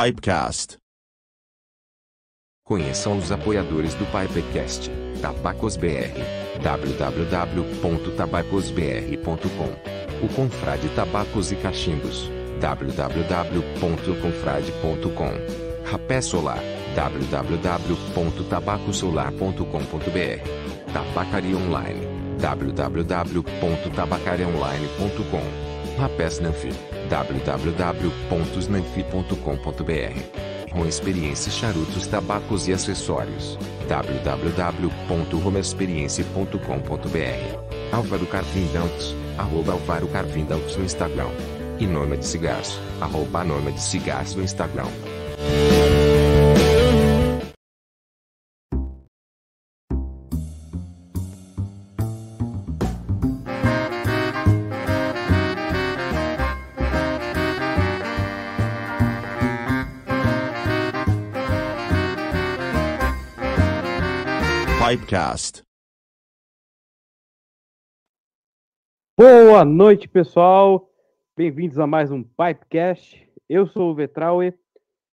Pipecast. Conheçam os apoiadores do Pipecast. Tabacos BR. www.tabacosbr.com O Confrade Tabacos e Cachimbos. www.confrade.com Rapé Solar. www.tabacosolar.com.br Tabacaria Online. www.tabacariaonline.com Rapés Nanfi. www.snanfi.com.br Rom Experiência Charutos Tabacos e Acessórios. www.romexperience.com.br Álvaro Carvindaux, arroba Álvaro Carvindaux no Instagram. E Nômade Cigars, arroba Nômade Cigars no Instagram. Boa noite, pessoal. Bem-vindos a mais um Pipecast. Eu sou o Vetraue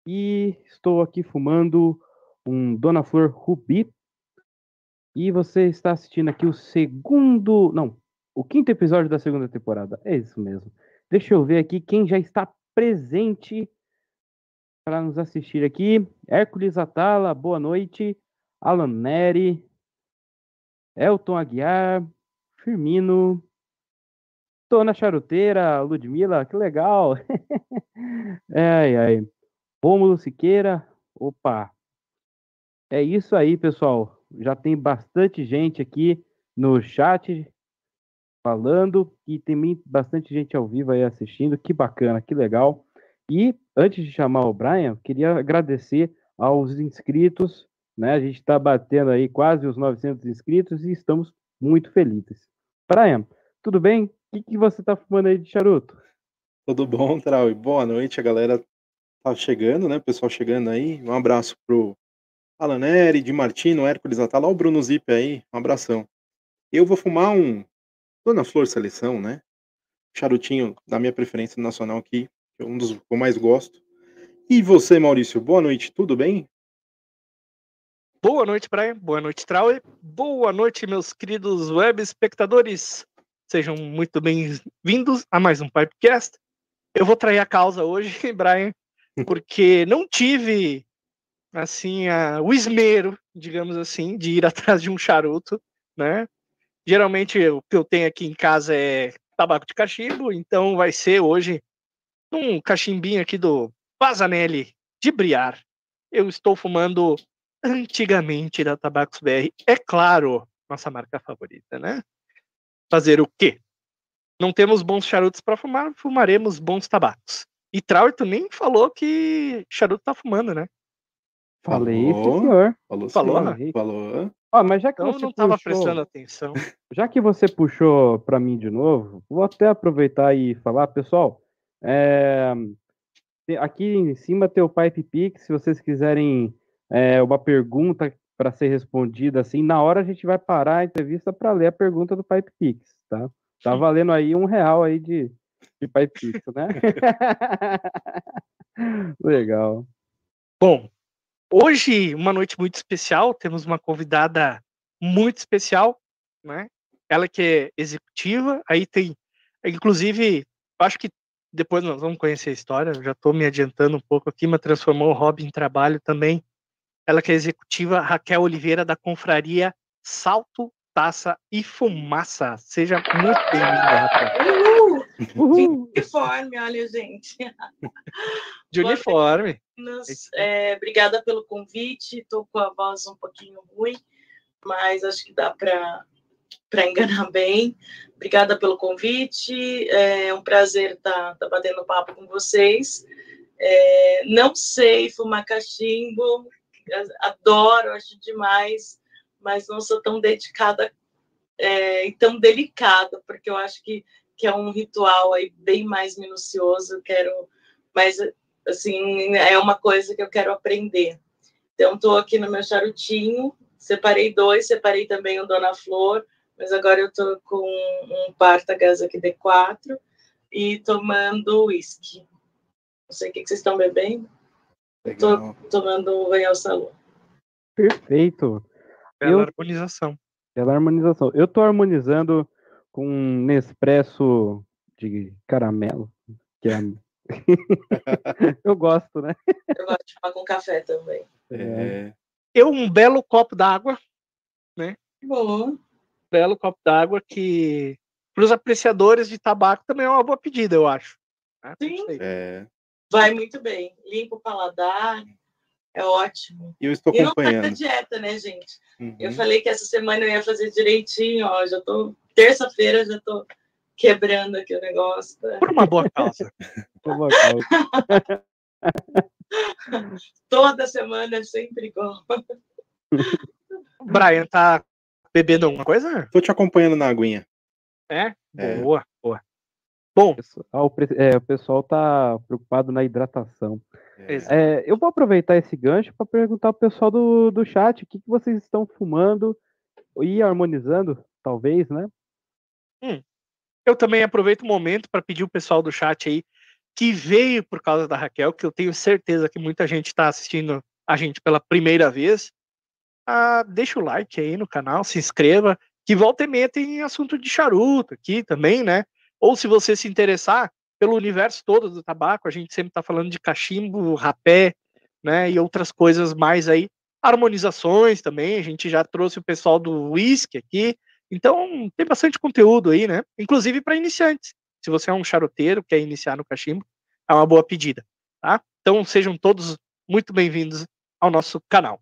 e estou aqui fumando um Dona Flor Rubi. E você está assistindo aqui o segundo, não, o quinto episódio da segunda temporada. É isso mesmo. Deixa eu ver aqui quem já está presente para nos assistir aqui. Hércules Atala, boa noite. Alan Neri, Elton Aguiar, Firmino, Tô na charuteira, Ludmilla, que legal. ai, ai. Rômulo Siqueira, opa. É isso aí, pessoal. Já tem bastante gente aqui no chat falando e tem bastante gente ao vivo aí assistindo. Que bacana, que legal. E antes de chamar o Brian, queria agradecer aos inscritos, né? A gente está batendo aí quase os 900 inscritos e estamos muito felizes. Brian, tudo bem? O que, que você tá fumando aí de charuto? Tudo bom, Trau? Boa noite, a galera tá chegando, né? Pessoal chegando aí. Um abraço pro Alan Neri, Di Martino, Hércules Atala, o Bruno Zip aí. Um abração. Eu vou fumar um Dona Flor Seleção, né? Charutinho da minha preferência nacional aqui, que é um dos que eu mais gosto. E você, Maurício, boa noite, tudo bem? Boa noite, Brian. Boa noite, Trauer. Boa noite, meus queridos web espectadores. Sejam muito bem-vindos a mais um Pipecast. Eu vou trair a causa hoje, Brian, porque não tive assim a, o esmero, digamos assim, de ir atrás de um charuto, né? Geralmente o que eu tenho aqui em casa é tabaco de cachimbo, então vai ser hoje um cachimbinho aqui do Pazanelli de Briar. Eu estou fumando antigamente da Tabacos BR, é claro, nossa marca favorita, né? Fazer o quê? Não temos bons charutos para fumar, fumaremos bons tabacos. E Trauer nem falou que charuto tá fumando, né? Falei, falou, senhor. Falou, falou, senhor. falou. Ah, mas já que então você não estava puxou, prestando atenção. Já que você puxou para mim de novo, vou até aproveitar e falar, pessoal. É, aqui em cima tem o Pipe Pix, se vocês quiserem é, uma pergunta para ser respondida assim, na hora a gente vai parar a entrevista para ler a pergunta do Pipe Pix, tá? Tá valendo aí um real aí de, de Pipe Pix, né? Legal. Bom, hoje, uma noite muito especial, temos uma convidada muito especial, né? Ela que é executiva, aí tem, inclusive, acho que depois nós vamos conhecer a história, já estou me adiantando um pouco aqui, mas transformou o hobby em trabalho também ela que é executiva, Raquel Oliveira, da Confraria Salto, Taça e Fumaça. Seja muito bem-vinda, Raquel. Uhul! De uniforme, olha, gente. De uniforme. É, obrigada pelo convite. Estou com a voz um pouquinho ruim, mas acho que dá para para enganar bem. Obrigada pelo convite. É um prazer estar tá, tá batendo papo com vocês. É, não sei fumar cachimbo, adoro, acho demais, mas não sou tão dedicada é, e tão delicada, porque eu acho que, que é um ritual aí bem mais minucioso, eu quero, mas assim, é uma coisa que eu quero aprender. Então, estou aqui no meu charutinho, separei dois, separei também o Dona Flor, mas agora eu estou com um Partagas aqui D4 e tomando uísque. Não sei o que, que vocês estão bebendo. Legal. Tô tomando banho ao salão. Perfeito. Bela eu... harmonização. Bela harmonização. Eu tô harmonizando com um Nespresso de caramelo, que é eu gosto, né? Eu gosto de tomar com café também. É. Eu um belo copo d'água, né? Bom. Belo copo d'água que para os apreciadores de tabaco também é uma boa pedida, eu acho. Né? Sim. É. Vai muito bem. Limpa o paladar. É ótimo. E eu estou acompanhando. E não tá dieta, né, gente? Uhum. Eu falei que essa semana eu ia fazer direitinho, ó. Já tô. Terça-feira já tô quebrando aqui o negócio. Tá? Por uma boa causa. Por uma causa. Toda semana é sempre igual. O Brian tá bebendo alguma coisa? Tô te acompanhando na aguinha. É? é. Boa. Bom. Ah, o, é, o pessoal tá preocupado na hidratação. É. é eu vou aproveitar esse gancho para perguntar pro pessoal do, do chat o que, que vocês estão fumando e harmonizando, talvez, né? Hum. Eu também aproveito o momento para pedir o pessoal do chat aí que veio por causa da Raquel, que eu tenho certeza que muita gente está assistindo a gente pela primeira vez. Ah, deixa o like aí no canal, se inscreva, que volta e meia tem assunto de charuto aqui também, né? Ou se você se interessar pelo universo todo do tabaco, a gente sempre está falando de cachimbo, rapé, né? E outras coisas mais aí. Harmonizações também, a gente já trouxe o pessoal do whisky aqui, então, tem bastante conteúdo aí, né? Inclusive para iniciantes. Se você é um charuteiro, quer iniciar no cachimbo, é uma boa pedida, tá? Então, sejam todos muito bem-vindos ao nosso canal.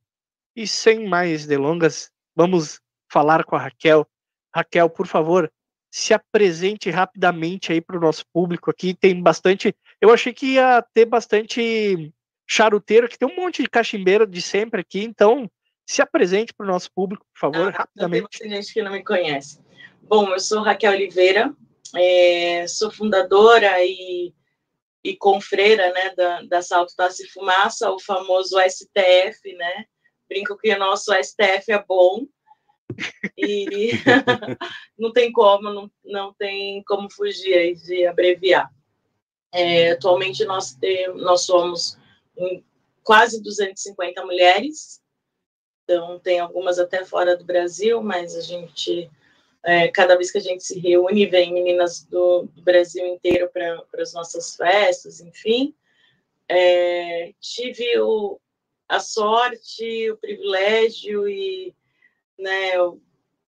E sem mais delongas, vamos falar com a Raquel. Raquel, por favor, se apresente rapidamente aí para o nosso público aqui. Tem bastante. Eu achei que ia ter bastante charuteiro, que tem um monte de cachimbeiro de sempre aqui, então se apresente para o nosso público, por favor, ah, rapidamente. Tem gente que não me conhece. Bom, eu sou Raquel Oliveira, é, sou fundadora e, e confreira né, da, da Salto Taça Fumaça, o famoso STF, né? Brinco que o nosso STF é bom, e não tem como, não, não tem como fugir de abreviar. É, atualmente nós, tem, nós somos quase 250 mulheres, então, tem algumas até fora do Brasil, mas a gente, é, cada vez que a gente se reúne, vem meninas do, do Brasil inteiro para as nossas festas, enfim. É, tive o, a sorte, o privilégio e né, o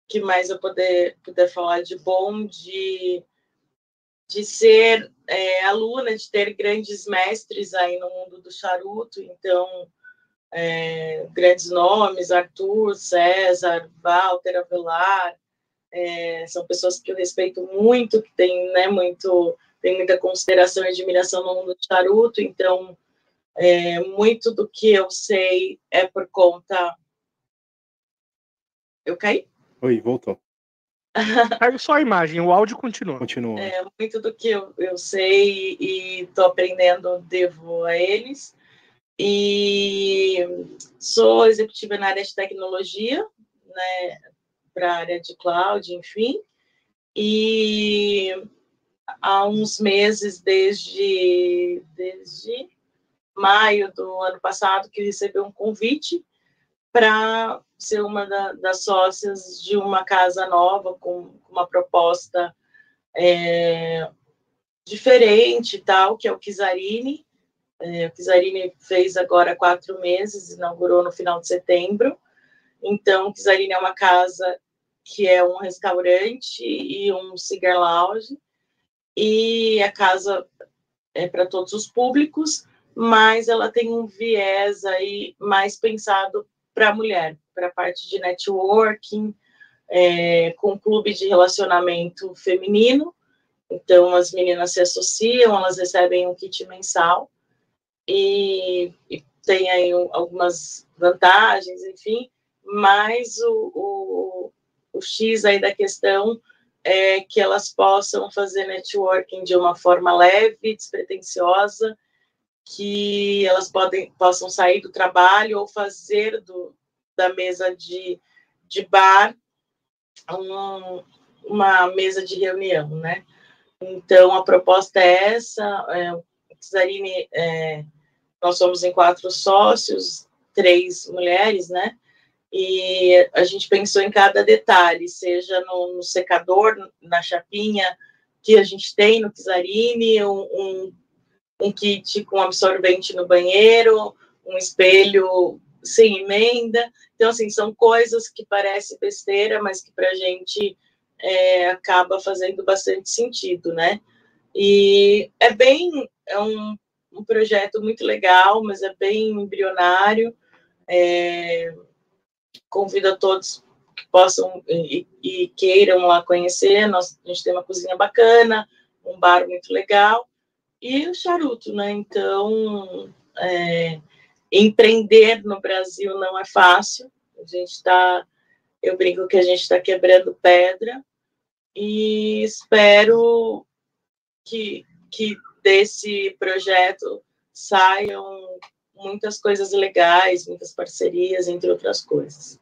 que mais eu poder, puder falar de bom, de, de ser é, aluna, de ter grandes mestres aí no mundo do charuto, então é, grandes nomes, Arthur, César, Walter Avelar, é, são pessoas que eu respeito muito, que têm né, muito, tem muita consideração e admiração no mundo do charuto, então é, muito do que eu sei é por conta. Eu caí? Oi, voltou. Caiu só a imagem, o áudio continua. Continua. É, muito do que eu, eu sei e estou aprendendo devo a eles. E sou executiva na área de tecnologia, né, para a área de cloud, enfim. E há uns meses, desde, desde maio do ano passado, que recebi um convite para ser uma da, das sócias de uma casa nova, com, uma proposta é, diferente tal, que é o Kizarini, é, o Kizarini fez agora quatro meses, inaugurou no final de setembro. Então, o Kizarini é uma casa que é um restaurante e um cigar lounge. E a casa é para todos os públicos, mas ela tem um viés aí mais pensado para a mulher, para a parte de networking, é, com clube de relacionamento feminino. Então, as meninas se associam, elas recebem um kit mensal e, e tem aí algumas vantagens, enfim, mas o, o, o X aí da questão é que elas possam fazer networking de uma forma leve, despretensiosa, que elas podem, possam sair do trabalho ou fazer do, da mesa de, de bar um, uma mesa de reunião, né? Então, a proposta é essa, é, o Cesarine é, nós somos em quatro sócios, três mulheres, né? E a gente pensou em cada detalhe, seja no, no secador, na chapinha que a gente tem no Kizarine, um, um, um kit com absorvente no banheiro, um espelho sem emenda. Então, assim, são coisas que parecem besteira, mas que para a gente é, acaba fazendo bastante sentido, né? E é bem, é um, um projeto muito legal, mas é bem embrionário. É, convido a todos que possam e, e, queiram lá conhecer. Nós, a gente tem uma cozinha bacana, um bar muito legal e o charuto, né? Então, é, empreender no Brasil não é fácil. A gente está, eu brinco que a gente está quebrando pedra e espero que, que desse projeto saiam muitas coisas legais, muitas parcerias, entre outras coisas.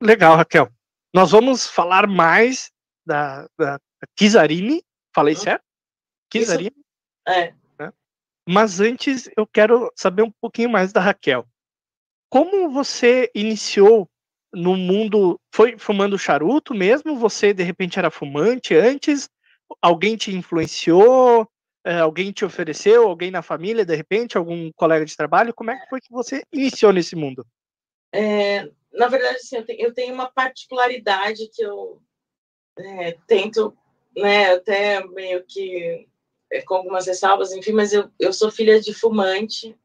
Legal, Raquel. Nós vamos falar mais da, da Kizarini, falei uhum. certo? Kizarini? É. Né? Mas antes eu quero saber um pouquinho mais da Raquel. Como você iniciou no mundo? Foi fumando charuto mesmo? Você de repente era fumante antes? Alguém te influenciou? É, alguém te ofereceu? Alguém na família, de repente? Algum colega de trabalho? Como é que foi que você iniciou nesse mundo? É, na verdade, assim, eu, tenho, uma particularidade que eu é, tento, né, até meio que com algumas ressalvas, enfim, mas eu, eu sou filha de fumante,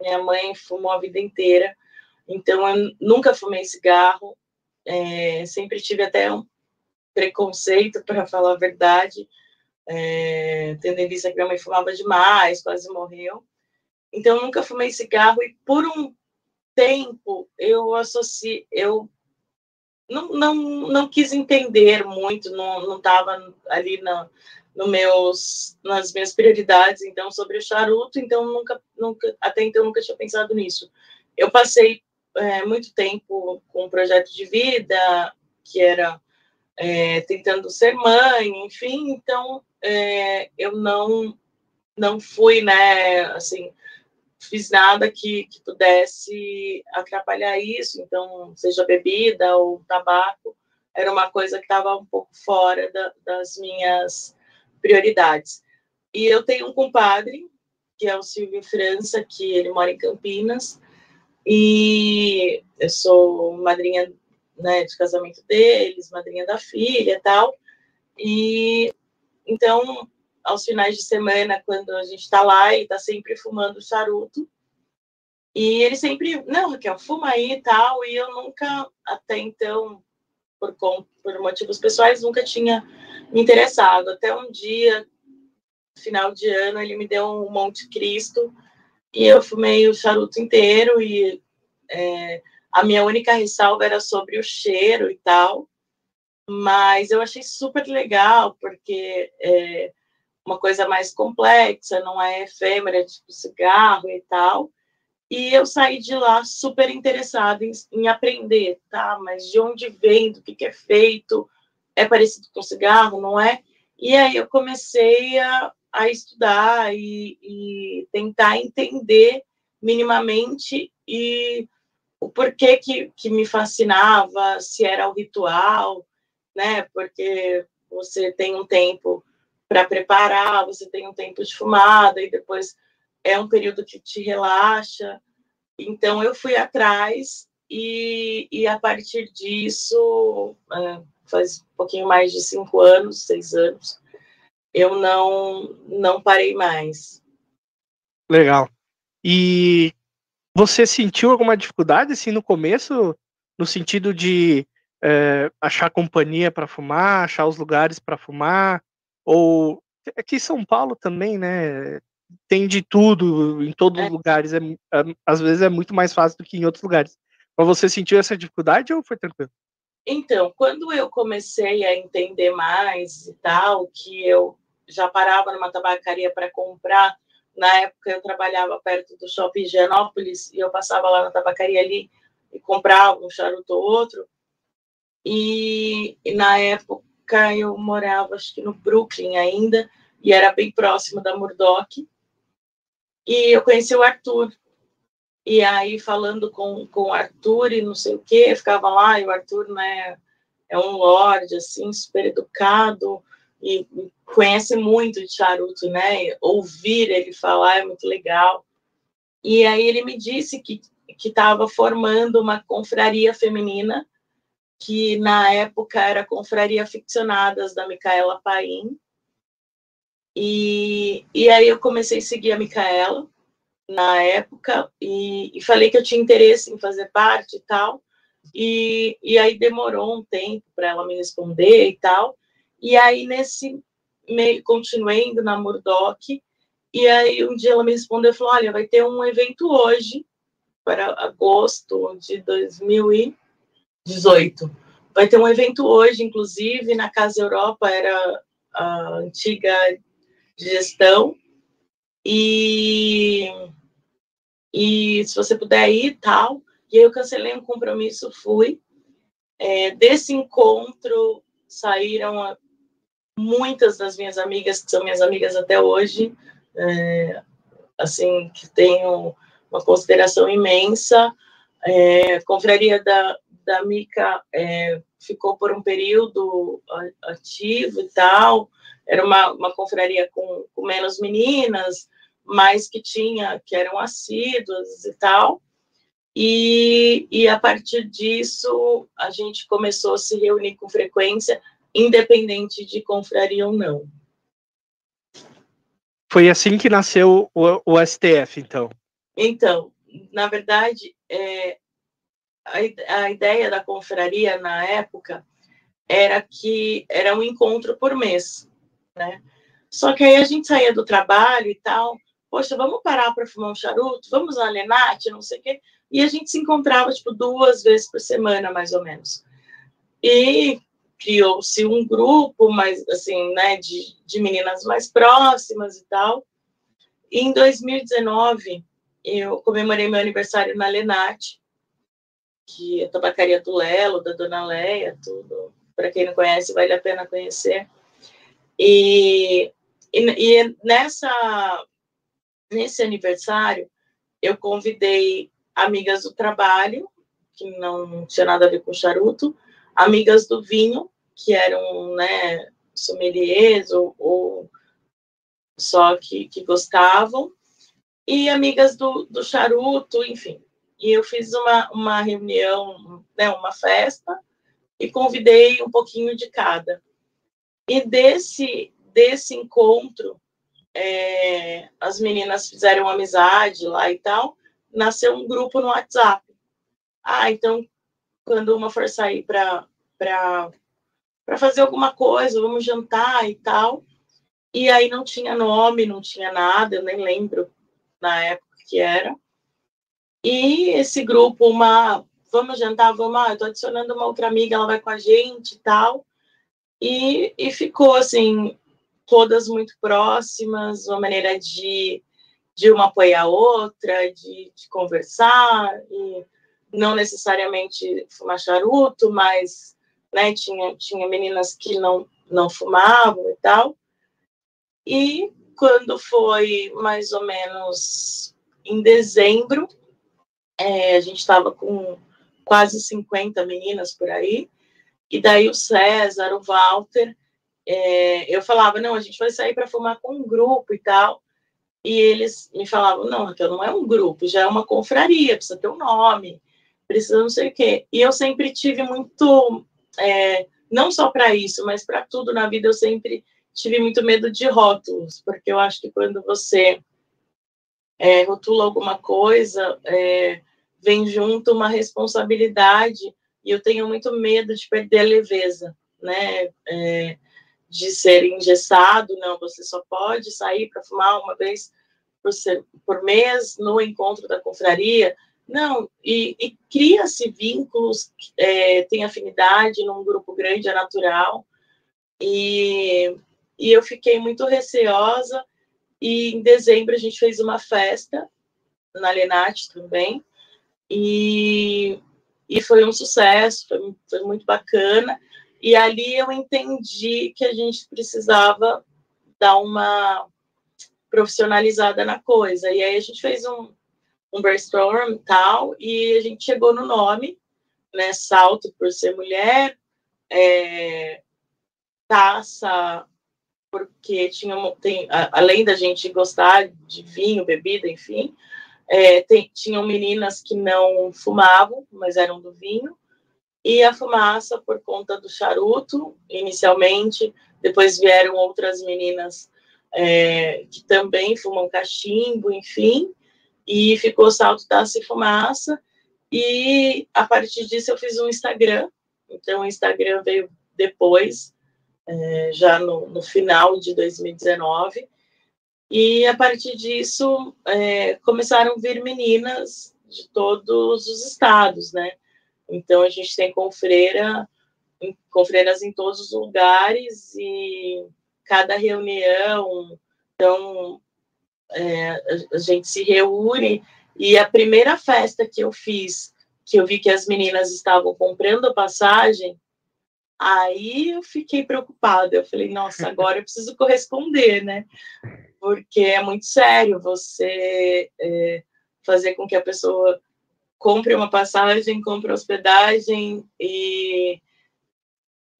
minha mãe fumou a vida inteira, então eu nunca fumei cigarro, é, sempre tive até um preconceito, para falar a verdade, é, tendo em vista que minha mãe fumava demais, quase morreu. Então, eu nunca fumei cigarro e por um tempo eu associei, eu não, não, não quis entender muito, não estava ali na, no meus, nas minhas prioridades, então, sobre o charuto, então, nunca, nunca, até então, nunca tinha pensado nisso. Eu passei é, muito tempo com um projeto de vida, que era é, tentando ser mãe, enfim, então, é, eu não, não fui, né, assim, fiz nada que, que pudesse atrapalhar isso, então, seja bebida ou tabaco, era uma coisa que estava um pouco fora da, das minhas prioridades. E eu tenho um compadre, que é o Silvio França, que ele mora em Campinas, e eu sou madrinha né, de casamento deles, madrinha da filha tal, e então aos finais de semana, quando a gente está lá, e está sempre fumando charuto. E ele sempre, não, Raquel, fuma aí e tal. E eu nunca, até então, por, por motivos pessoais, nunca tinha me interessado. Até um dia, final de ano, ele me deu um Monte Cristo e eu fumei o charuto inteiro. E é, a minha única ressalva era sobre o cheiro e tal. Mas eu achei super legal, porque é, uma coisa mais complexa, não é efêmera, tipo cigarro e tal. E eu saí de lá super interessada em, em, aprender, tá? Mas de onde vem, do que, que é feito, é parecido com cigarro, não é? E aí eu comecei a, a estudar e, e tentar entender minimamente e o porquê que, que me fascinava, se era o ritual, né? Porque você tem um tempo para preparar, você tem um tempo de fumada e depois é um período que te relaxa. Então eu fui atrás e, e a partir disso, é, faz um pouquinho mais de cinco anos, seis anos, eu não não parei mais. Legal. E você sentiu alguma dificuldade assim no começo, no sentido de é, achar companhia para fumar, achar os lugares para fumar? Ou aqui em São Paulo também, né? Tem de tudo em todos é. os lugares. É, é, às vezes é muito mais fácil do que em outros lugares. Mas você sentiu essa dificuldade ou foi tranquilo? Então, quando eu comecei a entender mais e tal, que eu já parava numa tabacaria para comprar, na época eu trabalhava perto do shopping Higienópolis e eu passava lá na tabacaria ali e comprava um charuto ou outro. E, e na época época eu morava, acho que no Brooklyn ainda, e era bem próximo da Murdoch. E eu conheci o Arthur. E aí, falando com, com o Arthur e não sei o quê, ficava lá, e o Arthur, né, é um lorde, assim, super educado, e conhece muito de charuto, né? Ouvir ele falar é muito legal. E aí ele me disse que que estava formando uma confraria feminina, que na época era Confraria Ficcionadas da Micaela Paim. E, e aí eu comecei a seguir a Micaela na época e, e falei que eu tinha interesse em fazer parte e tal. E, e aí demorou um tempo para ela me responder e tal. E aí nesse meio continuei indo na Murdoch. E aí um dia ela me respondeu e falou: Olha, vai ter um evento hoje para agosto de 2018. Vai ter um evento hoje, inclusive, na Casa Europa, era a antiga gestão. E, e se você puder ir, tal. E aí eu cancelei um compromisso, fui. É, desse encontro saíram muitas das minhas amigas, que são minhas amigas até hoje, é, assim, que tenho uma consideração imensa. É, confraria da, da Mica é, ficou por um período ativo e tal. Era uma, uma confraria com, com menos meninas, mas que tinha, que eram assíduas e tal. E, e a partir disso, a gente começou a se reunir com frequência, independente de confraria ou não. Foi assim que nasceu o, o STF, então? Então, na verdade, é, a, a ideia da confraria na época era que era um encontro por mês, né? Só que aí a gente saía do trabalho e tal, poxa, vamos parar para fumar um charuto, vamos na Lenate, não sei o quê, e a gente se encontrava tipo duas vezes por semana, mais ou menos. E criou-se um grupo, mais assim, né, de, de meninas mais próximas e tal. E em 2019 eu comemorei meu aniversário na Lenate, que é a tabacaria do Lelo, da Dona Leia, tudo. Para quem não conhece, vale a pena conhecer. E, e, e nessa, nesse aniversário, eu convidei amigas do trabalho, que não tinha nada a ver com charuto, amigas do vinho, que eram né, sommeliers ou, ou só que, que gostavam, e amigas do, do charuto, enfim. E eu fiz uma, uma reunião, né, uma festa, e convidei um pouquinho de cada. E desse, desse encontro, é, as meninas fizeram amizade lá e tal, nasceu um grupo no WhatsApp. Ah, então, quando uma for sair para fazer alguma coisa, vamos jantar e tal. E aí não tinha nome, não tinha nada, eu nem lembro na época que era. E esse grupo, uma, vamos jantar, vamos, ah, eu tô adicionando uma outra amiga, ela vai com a gente e tal. E, e ficou assim, todas muito próximas, uma maneira de, de uma apoiar a outra, de, de conversar, e não necessariamente fumar charuto, mas né, tinha, tinha meninas que não, não fumavam e tal. E quando foi mais ou menos em dezembro, é, a gente estava com quase 50 meninas por aí, e daí o César, o Walter, é, eu falava, não, a gente vai sair para fumar com um grupo e tal, e eles me falavam, não, Raquel, não é um grupo, já é uma confraria, precisa ter um nome, precisa não sei o quê. E eu sempre tive muito, é, não só para isso, mas para tudo na vida, eu sempre tive muito medo de rótulos, porque eu acho que quando você é, rotula alguma coisa, é, vem junto uma responsabilidade, e eu tenho muito medo de perder a leveza, né? É, de ser engessado, não, você só pode sair para fumar uma vez por, ser, por mês no encontro da confraria, não, e, e cria-se vínculos, é, tem afinidade num grupo grande, é natural, e e eu fiquei muito receosa. E em dezembro a gente fez uma festa na Lenat também. E, e foi um sucesso, foi, foi muito bacana. E ali eu entendi que a gente precisava dar uma profissionalizada na coisa. E aí a gente fez um, um brainstorm e tal, e a gente chegou no nome, né? Salto por ser mulher, é, taça, porque tinha, tem, além da gente gostar de vinho, bebida, enfim, é, tem, tinham meninas que não fumavam, mas eram do vinho, e a fumaça por conta do charuto, inicialmente, depois vieram outras meninas é, que também fumam cachimbo, enfim, e ficou salto, taça e fumaça, e a partir disso eu fiz um Instagram, então o Instagram veio depois, é, já no, no, final de 2019, e a partir disso é, começaram a vir meninas de todos os estados, né? Então a gente tem confreira, confreiras em todos os lugares e cada reunião, então é, a gente se reúne e a primeira festa que eu fiz, que eu vi que as meninas estavam comprando a passagem, aí eu fiquei preocupada. Eu falei, nossa, agora eu preciso corresponder, né? Porque é muito sério você é, fazer com que a pessoa compre uma passagem, compre hospedagem e,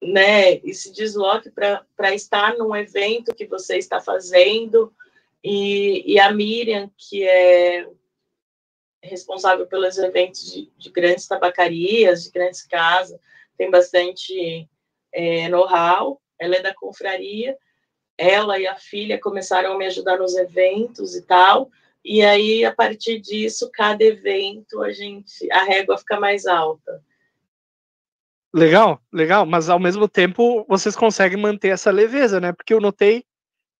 né, e se desloque para estar num evento que você está fazendo. E, e a Miriam, que é responsável pelos eventos de, de grandes tabacarias, de grandes casas, tem bastante é, know-how, ela é da confraria, ela e a filha começaram a me ajudar nos eventos e tal, e aí, a partir disso, cada evento, a gente, a régua fica mais alta. Legal, legal, mas ao mesmo tempo vocês conseguem manter essa leveza, né? Porque eu notei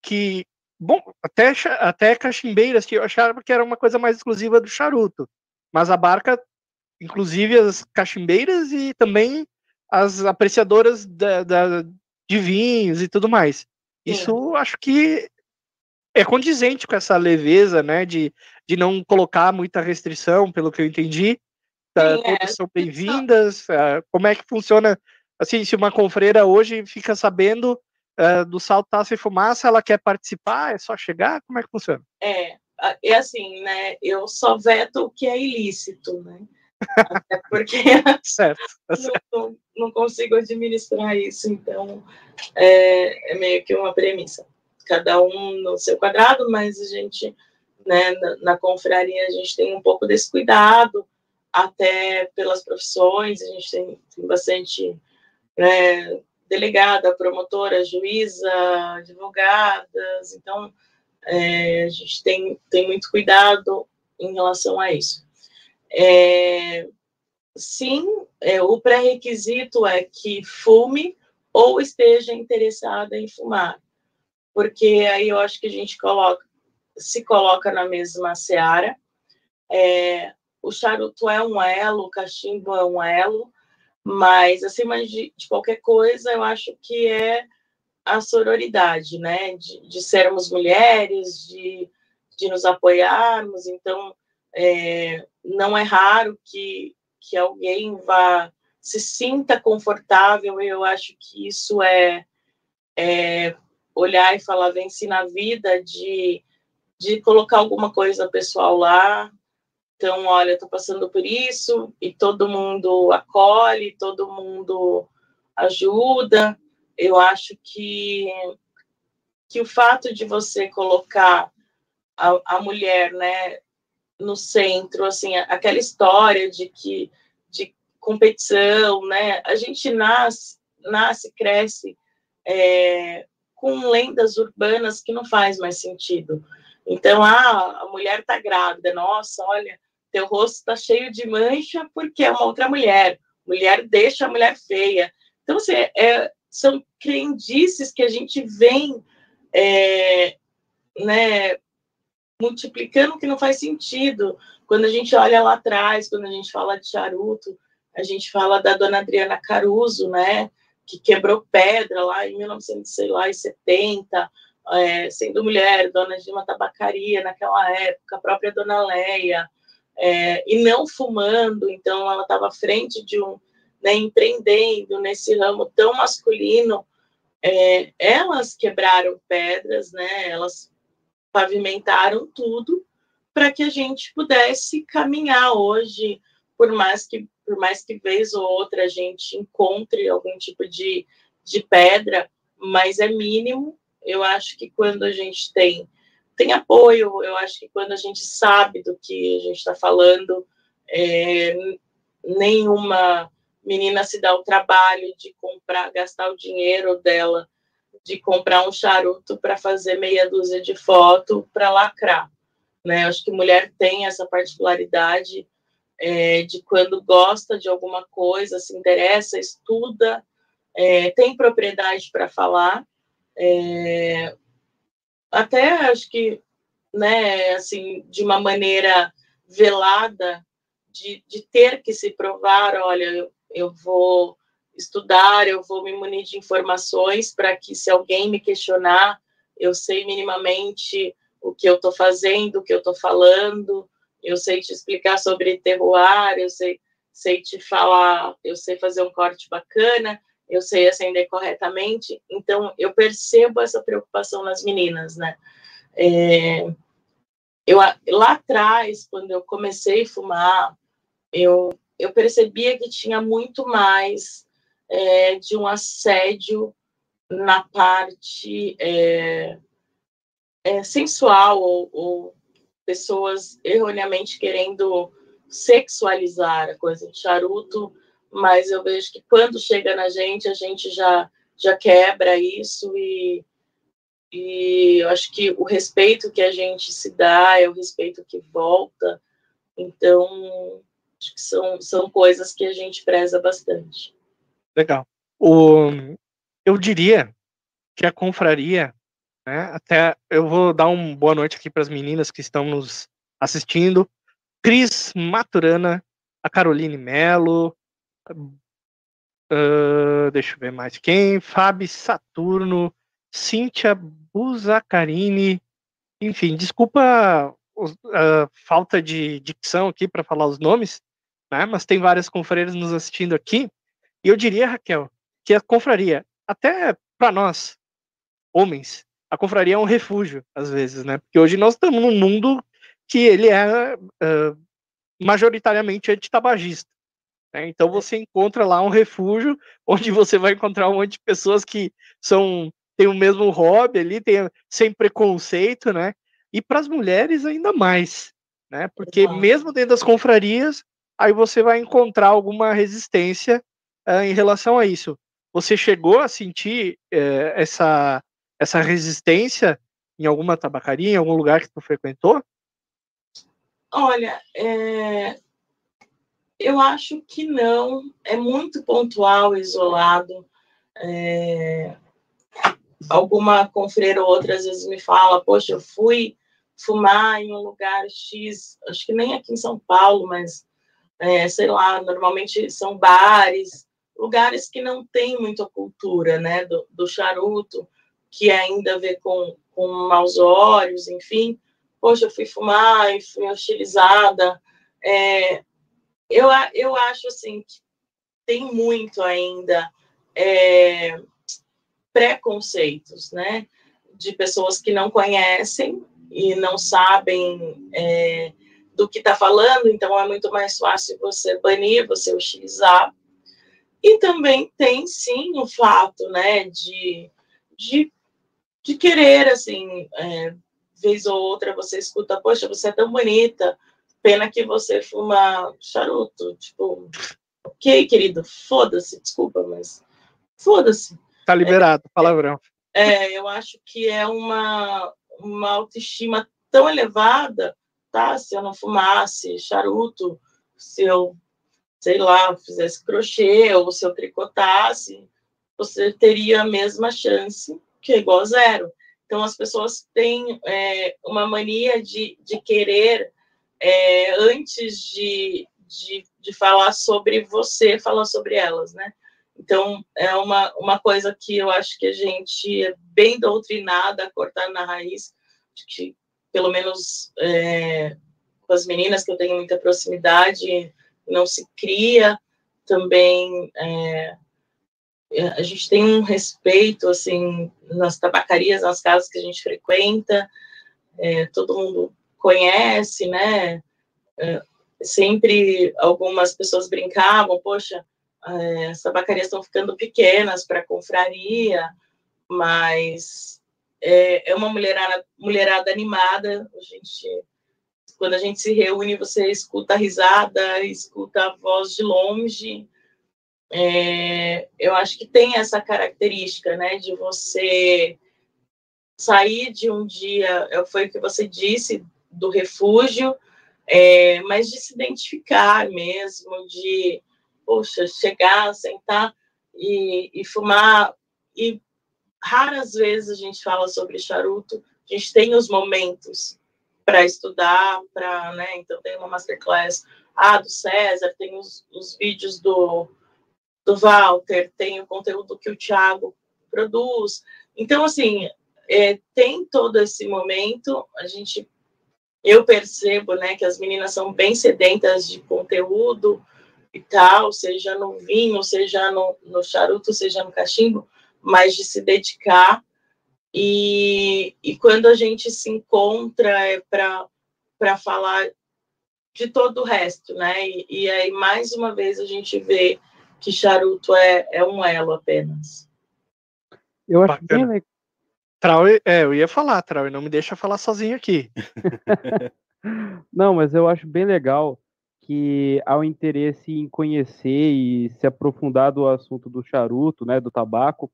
que, bom, até, até cachimbeiras que eu achava que era uma coisa mais exclusiva do charuto, mas a barca, inclusive as cachimbeiras e também as apreciadoras da, da de vinhos e tudo mais. Isso acho que é condizente com essa leveza, né, de, de não colocar muita restrição, pelo que eu entendi. Tá, Sim, todas é. são bem-vindas. Uh, como é que funciona? Assim, se uma confreira hoje fica sabendo uh, do salto taça e fumaça, ela quer participar, é só chegar? Como é que funciona? É, é assim, né? Eu só veto o que é ilícito, né? Até porque certo, tá certo. Não, não, consigo administrar isso, então é, é meio que uma premissa cada um no seu quadrado, mas a gente, né, na, na confraria, a gente tem um pouco desse cuidado, até pelas profissões, a gente tem, tem bastante né, delegada, promotora, juíza, advogadas, então é, a gente tem, tem muito cuidado em relação a isso. É, sim, é, o pré-requisito é que fume ou esteja interessada em fumar porque aí eu acho que a gente coloca, se coloca na mesma seara. É, o charuto é um elo, o cachimbo é um elo, mas acima de, de qualquer coisa, eu acho que é a sororidade, né? De, de sermos mulheres, de, de nos apoiarmos. Então, é, não é raro que, que alguém vá se sinta confortável. Eu acho que isso é, é olhar e falar, venci na vida, de, de colocar alguma coisa pessoal lá. Então, olha, estou passando por isso, e todo mundo acolhe, todo mundo ajuda. Eu acho que, que o fato de você colocar a, a mulher né, no centro, assim, aquela história de que de competição, né? A gente nasce, nasce, cresce é, com lendas urbanas que não faz mais sentido. Então, ah, a mulher está grávida, nossa, olha, teu rosto está cheio de mancha porque é uma outra mulher. Mulher deixa a mulher feia. Então, assim, é, são crendices que a gente vem é, né, multiplicando que não faz sentido. Quando a gente olha lá atrás, quando a gente fala de charuto, a gente fala da dona Adriana Caruso, né? que quebrou pedra lá em 1970, é, sendo mulher, dona de uma tabacaria naquela época, a própria dona Leia, é, e não fumando, então ela estava à frente de um, né, empreendendo nesse ramo tão masculino, é, elas quebraram pedras, né, elas pavimentaram tudo para que a gente pudesse caminhar hoje, por mais que por mais que vez ou outra a gente encontre algum tipo de, de pedra, mas é mínimo. Eu acho que quando a gente tem tem apoio, eu acho que quando a gente sabe do que a gente está falando, é, nenhuma menina se dá o trabalho de comprar, gastar o dinheiro dela, de comprar um charuto para fazer meia dúzia de foto para lacrar. Né? Acho que mulher tem essa particularidade é, de quando gosta de alguma coisa, se interessa, estuda, é, tem propriedade para falar. É, até acho que, né, assim, de uma maneira velada, de, de ter que se provar, olha, eu, eu vou estudar, eu vou me munir de informações para que, se alguém me questionar, eu sei minimamente o que eu estou fazendo, o que eu estou falando, eu sei te explicar sobre terroir, eu sei, sei te falar, eu sei fazer um corte bacana, eu sei acender corretamente. Então, eu percebo essa preocupação nas meninas, né? É, eu, lá atrás, quando eu comecei a fumar, eu, eu percebia que tinha muito mais é, de um assédio na parte é, é, sensual ou, ou, pessoas erroneamente querendo sexualizar a coisa de charuto, mas eu vejo que quando chega na gente, a gente já, já quebra isso e, e eu acho que o respeito que a gente se dá é o respeito que volta. Então, acho que são, são coisas que a gente preza bastante. Legal. O, eu diria que a confraria né? Até eu vou dar uma boa noite aqui para as meninas que estão nos assistindo. Cris Maturana, a Caroline Melo, uh, deixa eu ver mais quem, Fábio Saturno, Cíntia Buzacarini, enfim, desculpa a falta de dicção aqui para falar os nomes, né? mas tem várias confreiras nos assistindo aqui, e eu diria, Raquel, que a confraria, até para nós, homens, a confraria é um refúgio, às vezes, né? Porque hoje nós estamos num mundo que ele é uh, majoritariamente antitabagista. Né? Então é. você encontra lá um refúgio onde você vai encontrar um monte de pessoas que são têm o mesmo hobby ali, tem, sem preconceito, né? E para as mulheres ainda mais, né? Porque mesmo dentro das confrarias, aí você vai encontrar alguma resistência uh, em relação a isso. Você chegou a sentir uh, essa essa resistência em alguma tabacaria, em algum lugar que tu frequentou? Olha, é... eu acho que não. É muito pontual, isolado. É... Alguma confreira ou outra às vezes me fala, poxa, eu fui fumar em um lugar X, acho que nem aqui em São Paulo, mas é, sei lá, normalmente são bares, lugares que não tem muita cultura, né, do, do charuto que ainda vê com, com maus olhos, enfim. Poxa, eu fui fumar e fui hostilizada. É, eu, eu acho assim que tem muito ainda é, preconceitos, né? De pessoas que não conhecem e não sabem é, do que está falando, então é muito mais fácil você banir, você hostilizar. E também tem, sim, o fato, né, de, de de querer, assim, é, vez ou outra você escuta, poxa, você é tão bonita, pena que você fuma charuto, tipo, ok, querido, foda-se, desculpa, mas foda-se. Tá liberado, é, palavrão. É, eu acho que é uma, uma autoestima tão elevada, tá? Se eu não fumasse charuto, se eu, sei lá, fizesse crochê ou se eu tricotasse, você teria a mesma chance que é igual a zero. Então, as pessoas têm é, uma mania de, de querer, é, antes de, de, de falar sobre você, falar sobre elas, né? Então, é uma, uma coisa que eu acho que a gente é bem doutrinada a cortar na raiz, que, pelo menos é, com as meninas que eu tenho muita proximidade, não se cria também é, é, a gente tem um respeito, assim, nas tabacarias, nas casas que a gente frequenta, é, todo mundo conhece, né? É, sempre algumas pessoas brincavam, poxa, é, as tabacarias estão ficando pequenas para confraria, mas é, é uma mulherada, mulherada animada, a gente quando a gente se reúne, você escuta a risada, escuta a voz de longe. É, eu acho que tem essa característica, né, de você sair de um dia, é, foi o que você disse, do refúgio, é, mas de se identificar mesmo, de, poxa, chegar, sentar e, e fumar. E raras vezes a gente fala sobre charuto, a gente tem os momentos para estudar, para, né, então tem uma masterclass ah, do César, tem os, os vídeos do, do Walter, tem o conteúdo que o Thiago produz. Então, assim, é, tem todo esse momento, a gente, eu percebo, né, que as meninas são bem sedentas de conteúdo e tal, seja no vinho, seja no, no charuto, seja no cachimbo, mas de se dedicar. E, e quando a gente se encontra é para falar de todo o resto, né? E, e, aí, mais uma vez, a gente vê que charuto é, é um elo apenas. Eu acho Bacana. bem, Trau, é, eu ia falar, Trau, não me deixa falar sozinho aqui. não, mas eu acho bem legal que há o interesse em conhecer e se aprofundar do assunto do charuto, né, do tabaco.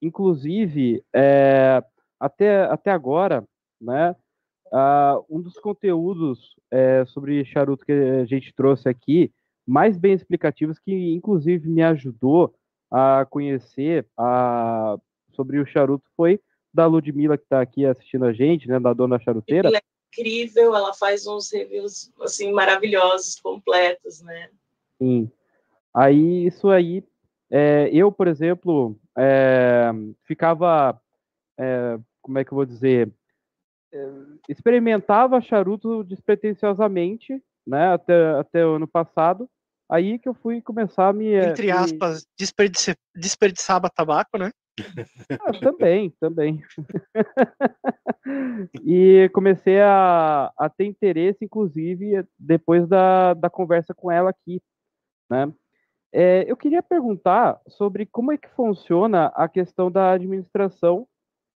Inclusive, é, até, até agora, né, uh, um dos conteúdos é, sobre charuto que a gente trouxe aqui, mais bem explicativos, que inclusive me ajudou a conhecer a, sobre o charuto, foi da Ludmilla, que está aqui assistindo a gente, né, da Dona Charuteira. Ela é incrível, ela faz uns reviews, assim, maravilhosos, completos, né? Sim. Aí, isso aí, é, eu, por exemplo, é, ficava, é, como é que eu vou dizer, é, experimentava charuto despretensiosamente, né, até, até o ano passado, aí que eu fui começar a me... Entre aspas, me... desperdiçar, desperdiçava tabaco, né? Ah, também, também. e comecei a, a ter interesse, inclusive, depois da, da conversa com ela aqui, né? É, eu queria perguntar sobre como é que funciona a questão da administração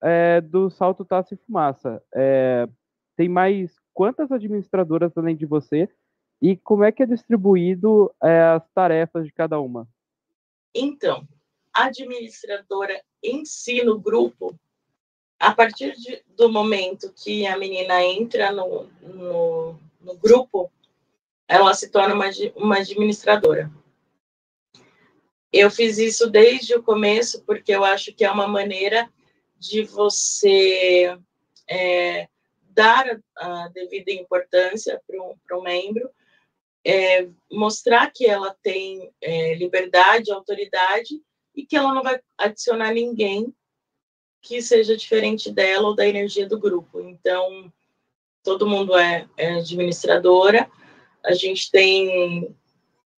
é, do salto taça e fumaça. É, tem mais quantas administradoras além de você? E como é que é distribuído é, as tarefas de cada uma? Então, administradora em si no grupo, a partir de, do momento que a menina entra no, no, no grupo, ela se torna uma, uma administradora. Eu fiz isso desde o começo, porque eu acho que é uma maneira de você é, dar a devida importância para um, membro, é, mostrar que ela tem é, liberdade, autoridade e que ela não vai adicionar ninguém que seja diferente dela ou da energia do grupo. Então, todo mundo é, é administradora, a gente tem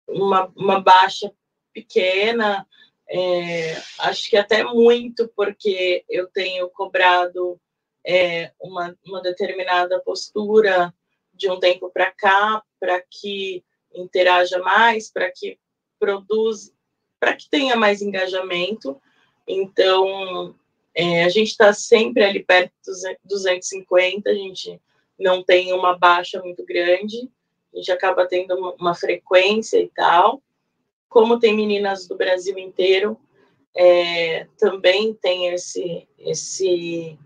uma, uma baixa pequena, é, acho que até muito, porque eu tenho cobrado é, uma, uma determinada postura de um tempo para cá, para que interaja mais, para que produza, para que tenha mais engajamento. Então, é, a gente está sempre ali perto dos 250, a gente não tem uma baixa muito grande, a gente acaba tendo uma, uma frequência e tal. Como tem meninas do Brasil inteiro, é, também tem esse, esse,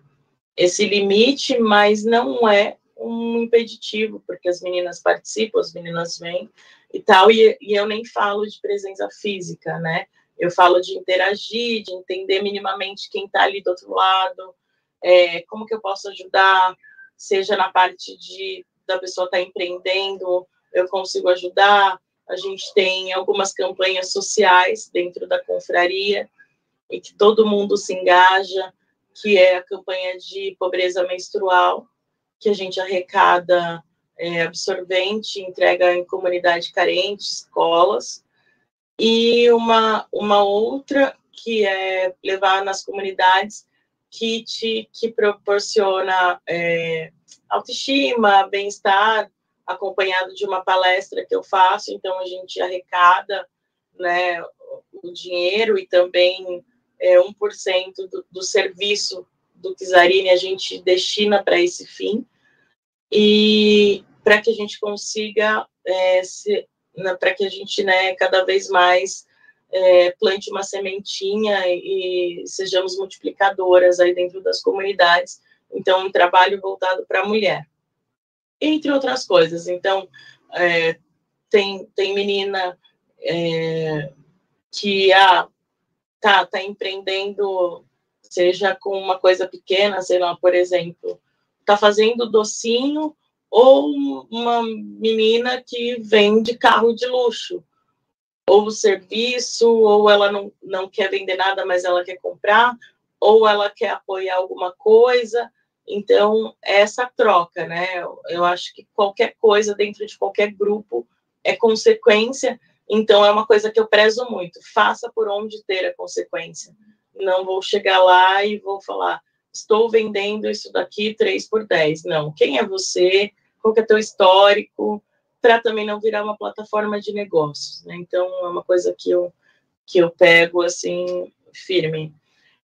esse limite, mas não é um impeditivo, porque as meninas participam, as meninas vêm e tal, e, e eu nem falo de presença física, né? Eu falo de interagir, de entender minimamente quem está ali do outro lado, é, como que eu posso ajudar, seja na parte de da pessoa estar tá empreendendo, eu consigo ajudar. A gente tem algumas campanhas sociais dentro da confraria e que todo mundo se engaja, que é a campanha de pobreza menstrual, que a gente arrecada é, absorvente, entrega em comunidade carente, escolas, e uma, uma outra que é levar nas comunidades kit que proporciona é, autoestima, bem-estar, acompanhado de uma palestra que eu faço, então a gente arrecada né, o dinheiro e também é, 1% do, do serviço do Kizarini a gente destina para esse fim e para que a gente consiga é, né, para que a gente né, cada vez mais é, plante uma sementinha e, e sejamos multiplicadoras aí dentro das comunidades. Então, um trabalho voltado para a mulher, entre outras coisas. Então, é, tem, tem menina é, que ah, tá, tá empreendendo, seja com uma coisa pequena, sei lá, por exemplo, tá fazendo docinho, ou uma menina que vende carro de luxo ou serviço, ou ela não, não quer vender nada, mas ela quer comprar, ou ela quer apoiar alguma coisa. Então, essa troca, né? Eu, eu acho que qualquer coisa dentro de qualquer grupo é consequência, então é uma coisa que eu prezo muito. Faça por onde ter a consequência. Não vou chegar lá e vou falar, estou vendendo isso daqui 3 por 10. Não, quem é você? Qual que é teu histórico? para também não virar uma plataforma de negócios. Né? Então, é uma coisa que eu, que eu pego assim, firme.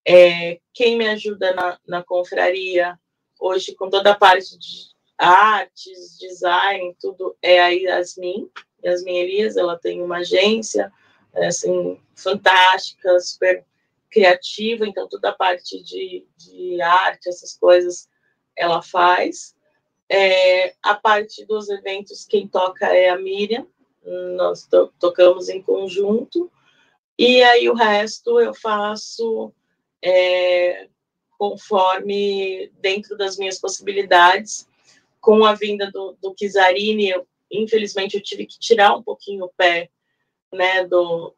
É, quem me ajuda na, na confraria, hoje, com toda a parte de artes, design, tudo, é a Yasmin, Yasmin Elias, ela tem uma agência, é, assim, fantástica, super criativa, então toda a parte de, de arte, essas coisas, ela faz. É, a parte dos eventos, quem toca é a Miriam, nós to tocamos em conjunto, e aí o resto eu faço é, conforme dentro das minhas possibilidades. Com a vinda do, do Kizarini, eu, infelizmente eu tive que tirar um pouquinho o pé né, do,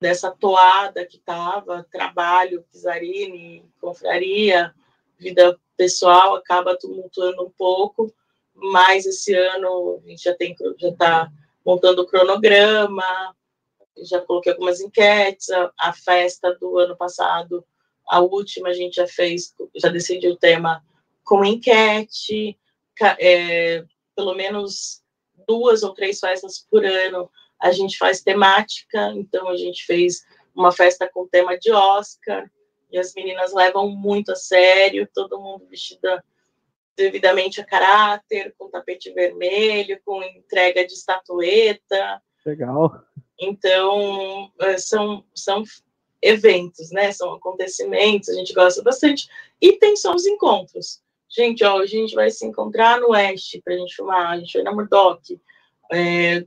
dessa toada que estava, trabalho, Kizarini, confraria, vida pessoal acaba tumultuando um pouco, mas esse ano a gente já tem já está montando o cronograma, já coloquei algumas enquetes, a, a, festa do ano passado, a última a gente já fez, já decidiu o tema com enquete, é, pelo menos duas ou três festas por ano a gente faz temática, então a gente fez uma festa com tema de Oscar, e as meninas levam muito a sério, todo mundo vestida devidamente a caráter, com tapete vermelho, com entrega de estatueta. Legal. Então, é, são, são eventos, né? São acontecimentos, a gente gosta bastante. E tem só os encontros. Gente, ó, hoje a gente vai se encontrar no Oeste para a gente filmar, a gente vai na Murdoch. É,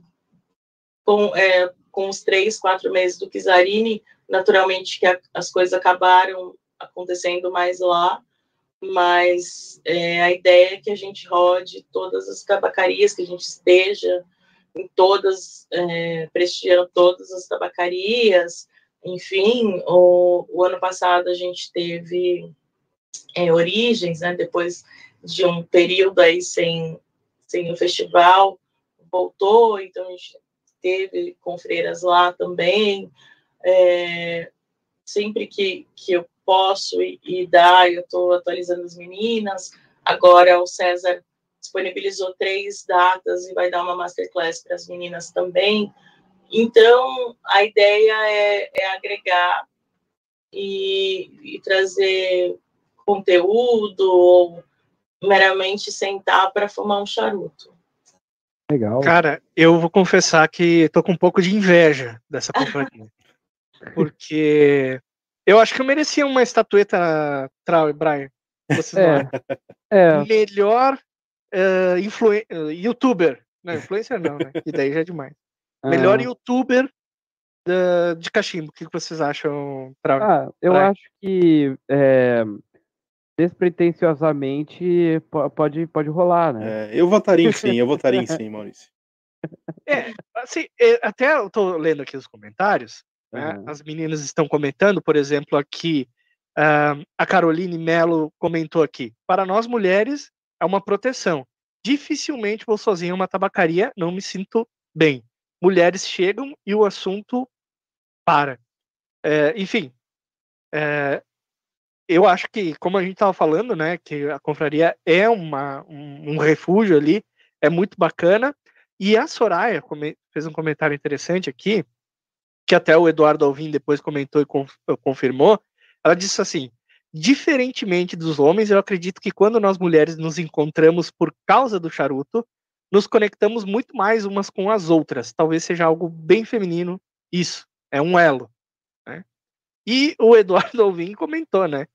com, é, com os três, quatro meses do Kizarini, naturalmente que a, as coisas acabaram acontecendo mais lá, mas é, a ideia é que a gente rode todas as tabacarias, que a gente esteja em todas, é, prestigiando todas as tabacarias, enfim, o, o ano passado a gente teve é, origens, né, depois de um período aí sem, sem o festival, voltou, então a gente teve com freiras lá também, é, sempre que, que eu posso e, e dar, eu estou atualizando as meninas. Agora o César disponibilizou três datas e vai dar uma masterclass para as meninas também. Então, a ideia é, é agregar e, e, trazer conteúdo ou meramente sentar para fumar um charuto. Legal. Cara, eu vou confessar que estou com um pouco de inveja dessa companhia. Porque eu acho que eu merecia uma estatueta, Trau e Brian. Vocês é, é. Melhor uh, influ uh, youtuber. Não, influencer não, né? E daí já é demais. Melhor youtuber uh, de cachimbo. O que vocês acham, Trau? Ah, eu Brian? acho que é, despretensiosamente pode, pode rolar, né? É, eu votaria em sim, eu votaria em sim, Maurício. É, assim, é, até eu tô lendo aqui os comentários, né? Uhum. As meninas estão comentando, por exemplo, aqui, uh, a Caroline Mello comentou aqui: para nós mulheres é uma proteção. Dificilmente vou sozinha em uma tabacaria, não me sinto bem. Mulheres chegam e o assunto para. É, enfim, é, eu acho que, como a gente estava falando, né, que a confraria é uma, um, um, refúgio ali, é muito bacana. E a Soraya fez um comentário interessante aqui, que até o Eduardo Alvim depois comentou e confirmou. Ela disse assim: diferentemente dos homens, eu acredito que quando nós mulheres nos encontramos por causa do charuto, nos conectamos muito mais umas com as outras. Talvez seja algo bem feminino. Isso é um elo. Né? E o Eduardo Alvim comentou, né?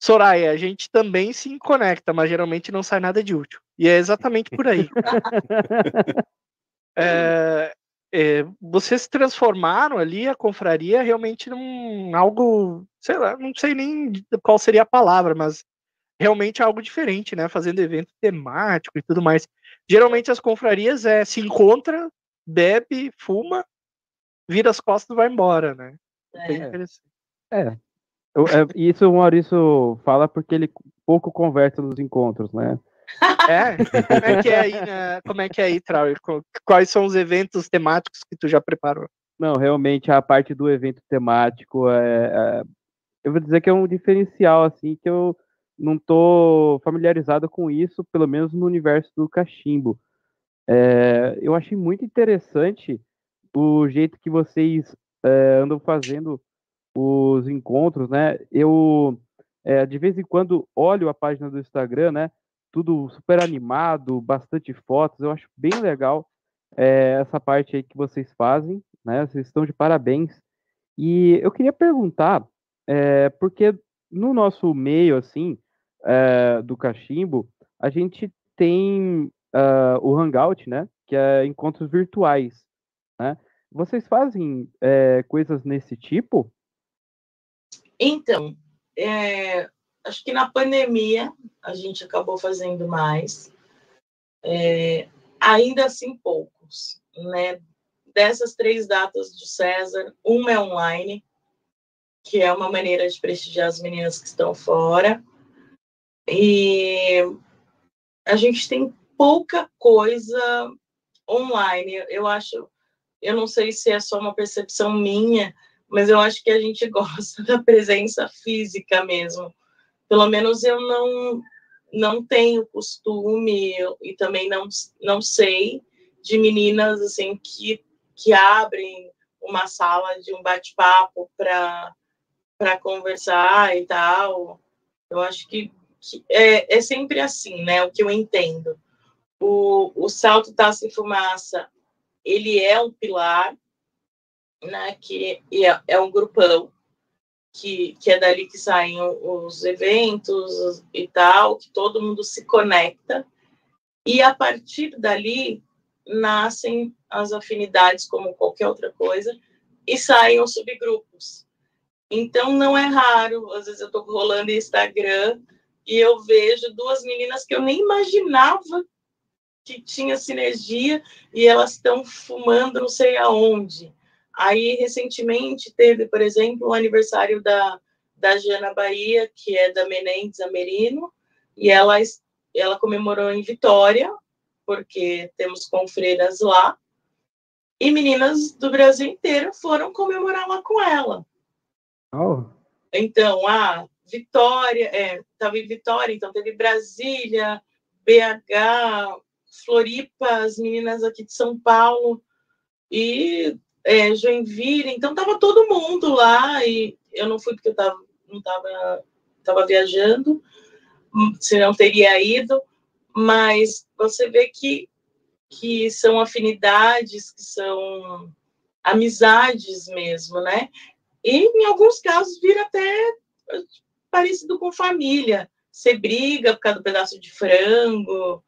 Soraya, a gente também se conecta, mas geralmente não sai nada de útil. E é exatamente por aí. é, é, vocês transformaram ali a confraria realmente num algo, sei lá, não sei nem qual seria a palavra, mas realmente algo diferente, né? Fazendo evento temático e tudo mais. Geralmente as confrarias é se encontra, bebe, fuma, vira as costas e vai embora, né? É. é. É, isso o Maurício fala porque ele pouco conversa nos encontros, né? É? Como é que é aí, né? Como é que é aí, Trauer? Quais são os eventos temáticos que tu já preparou? Não, realmente a parte do evento temático é, é, eu vou dizer que é um diferencial assim que eu não tô familiarizado com isso, pelo menos no universo do cachimbo. É, eu achei muito interessante o jeito que vocês é, andam fazendo os encontros, né? Eu é, de vez em quando olho a página do Instagram, né? Tudo super animado, bastante fotos. Eu acho bem legal é, essa parte aí que vocês fazem, né? Vocês estão de parabéns. E eu queria perguntar, é, porque no nosso meio, assim, é, do cachimbo, a gente tem uh, o Hangout, né? Que é encontros virtuais, né? Vocês fazem é, coisas nesse tipo? Então, é, acho que na pandemia a gente acabou fazendo mais, é, ainda assim poucos, né? Dessas três datas do César, uma é online, que é uma maneira de prestigiar as meninas que estão fora, e a gente tem pouca coisa online. Eu acho, eu não sei se é só uma percepção minha, mas eu acho que a gente gosta da presença física mesmo. Pelo menos eu não não tenho costume e também não, não sei de meninas assim que que abrem uma sala de um bate-papo para para conversar e tal. Eu acho que, é, é sempre assim, né? O que eu entendo. O, o salto taça e fumaça, ele é um pilar, né, que é, é um grupão, que, que é dali que saem os eventos e tal, que todo mundo se conecta, e a partir dali nascem as afinidades, como qualquer outra coisa, e saem os subgrupos. Então, não é raro, às vezes eu estou rolando Instagram e eu vejo duas meninas que eu nem imaginava que tinha sinergia e elas estão fumando não sei aonde. Aí, recentemente, teve, por exemplo, o aniversário da, da Jana Bahia, que é da Menendez Amerino, e ela, ela comemorou em Vitória, porque temos confreiras lá, e meninas do Brasil inteiro foram comemorar lá com ela. Oh. Então, a Vitória, estava é, em Vitória, então teve Brasília, BH, Floripa, as meninas aqui de São Paulo, e é, Joinville, então tava todo mundo lá e eu não fui porque eu tava, não tava, tava viajando, senão teria ido, mas você vê que, que são afinidades, que são amizades mesmo, né? E em alguns casos vira até parecido com família. Você briga por causa do pedaço de frango.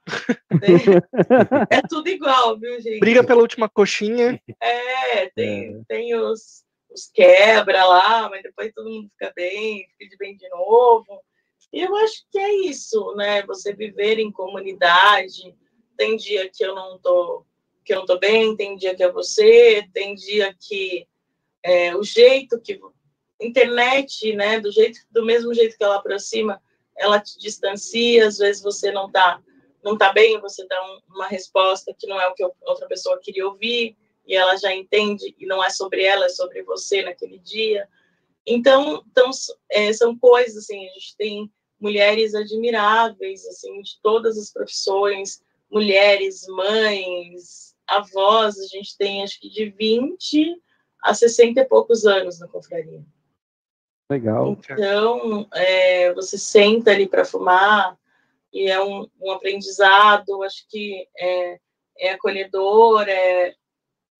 Né? é tudo igual, viu, gente? Briga pela última coxinha. É, tem, é. tem os, os quebra lá, mas depois todo mundo fica bem, fica de bem de novo. E eu acho que é isso, né? Você viver em comunidade. Tem dia que eu não tô que eu não tô bem, tem dia que é você, tem dia que é, o jeito que internet, né, do jeito do mesmo jeito que ela aproxima, ela te distancia, às vezes você não está não tá bem, você dá um, uma resposta que não é o que outra pessoa queria ouvir, e ela já entende, e não é sobre ela, é sobre você naquele dia. Então, então é, são coisas assim, a gente tem mulheres admiráveis, assim, de todas as profissões, mulheres, mães, avós, a gente tem acho que de 20 a 60 e poucos anos na confraria. Legal. Então, é, você senta ali para fumar e é um, um, aprendizado, acho que é, é acolhedor, é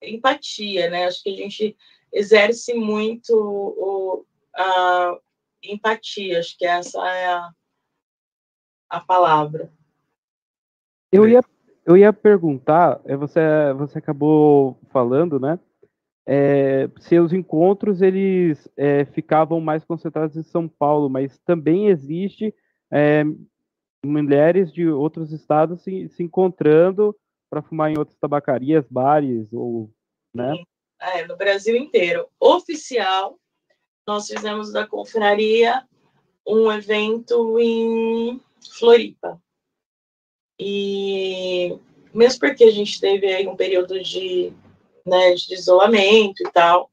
empatia, né? Acho que a gente exerce muito o, a empatia, acho que essa é a, a palavra. Eu ia, eu ia perguntar, é, você, você acabou falando, né? É, seus encontros eles é, ficavam mais concentrados em São Paulo, mas também existe é, mulheres de outros estados se, se encontrando para fumar em outras tabacarias, bares ou, né? É, no Brasil inteiro. Oficial, nós fizemos da confraria um evento em Floripa. E mesmo porque a gente teve aí um período de, né, de isolamento e tal,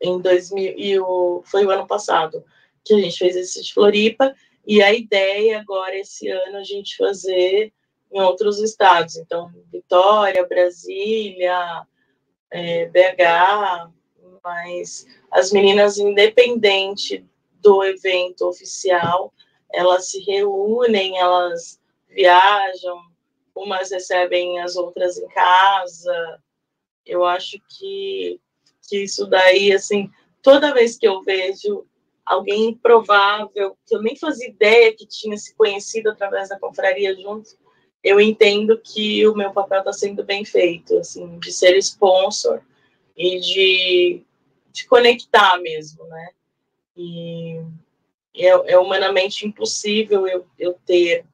em 2000, e o, foi o ano passado que a gente fez esse de Floripa, e a ideia agora, esse ano, a gente fazer em outros estados. Então, Vitória, Brasília, é, BH, mas as meninas, independente do evento oficial, elas se reúnem, elas viajam, umas recebem as outras em casa. Eu acho que, que isso daí, assim, toda vez que eu vejo alguém improvável, que eu nem fazia ideia que tinha se conhecido através da confraria juntos, eu entendo que o meu papel está sendo bem feito, assim, de ser sponsor e de, de conectar mesmo, né? E é, é humanamente impossível eu, eu ter,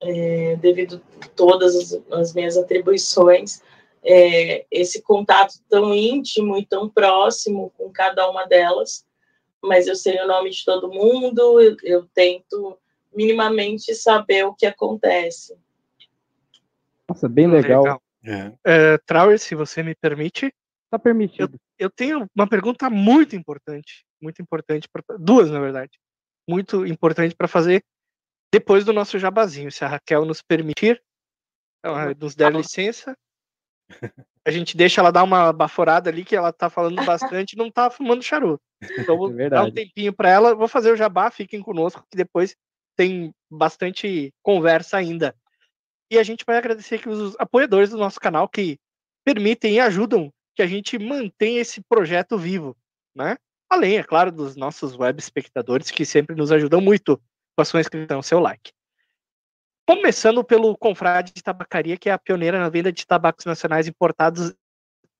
é, devido todas as, as minhas atribuições, é, esse contato tão íntimo e tão próximo com cada uma delas, mas eu sei o nome de todo mundo, eu, eu tento minimamente saber o que acontece. Nossa, bem legal. legal. É. É, Trauer, se você me permite. Tá permitido. Eu, eu tenho uma pergunta muito importante, muito importante, pra, duas na verdade, muito importante para fazer depois do nosso jabazinho, se a Raquel nos permitir, nos der licença. A gente deixa ela dar uma baforada ali, que ela tá falando bastante e não tá fumando charuto. Então vou é dar um tempinho para ela, vou fazer o jabá, fiquem conosco, que depois tem bastante conversa ainda. E a gente vai agradecer aqui os apoiadores do nosso canal que permitem e ajudam que a gente mantenha esse projeto vivo, né? Além, é claro, dos nossos web espectadores que sempre nos ajudam muito com a sua inscrição, seu like. Começando pelo Confrade de Tabacaria, que é a pioneira na venda de tabacos nacionais importados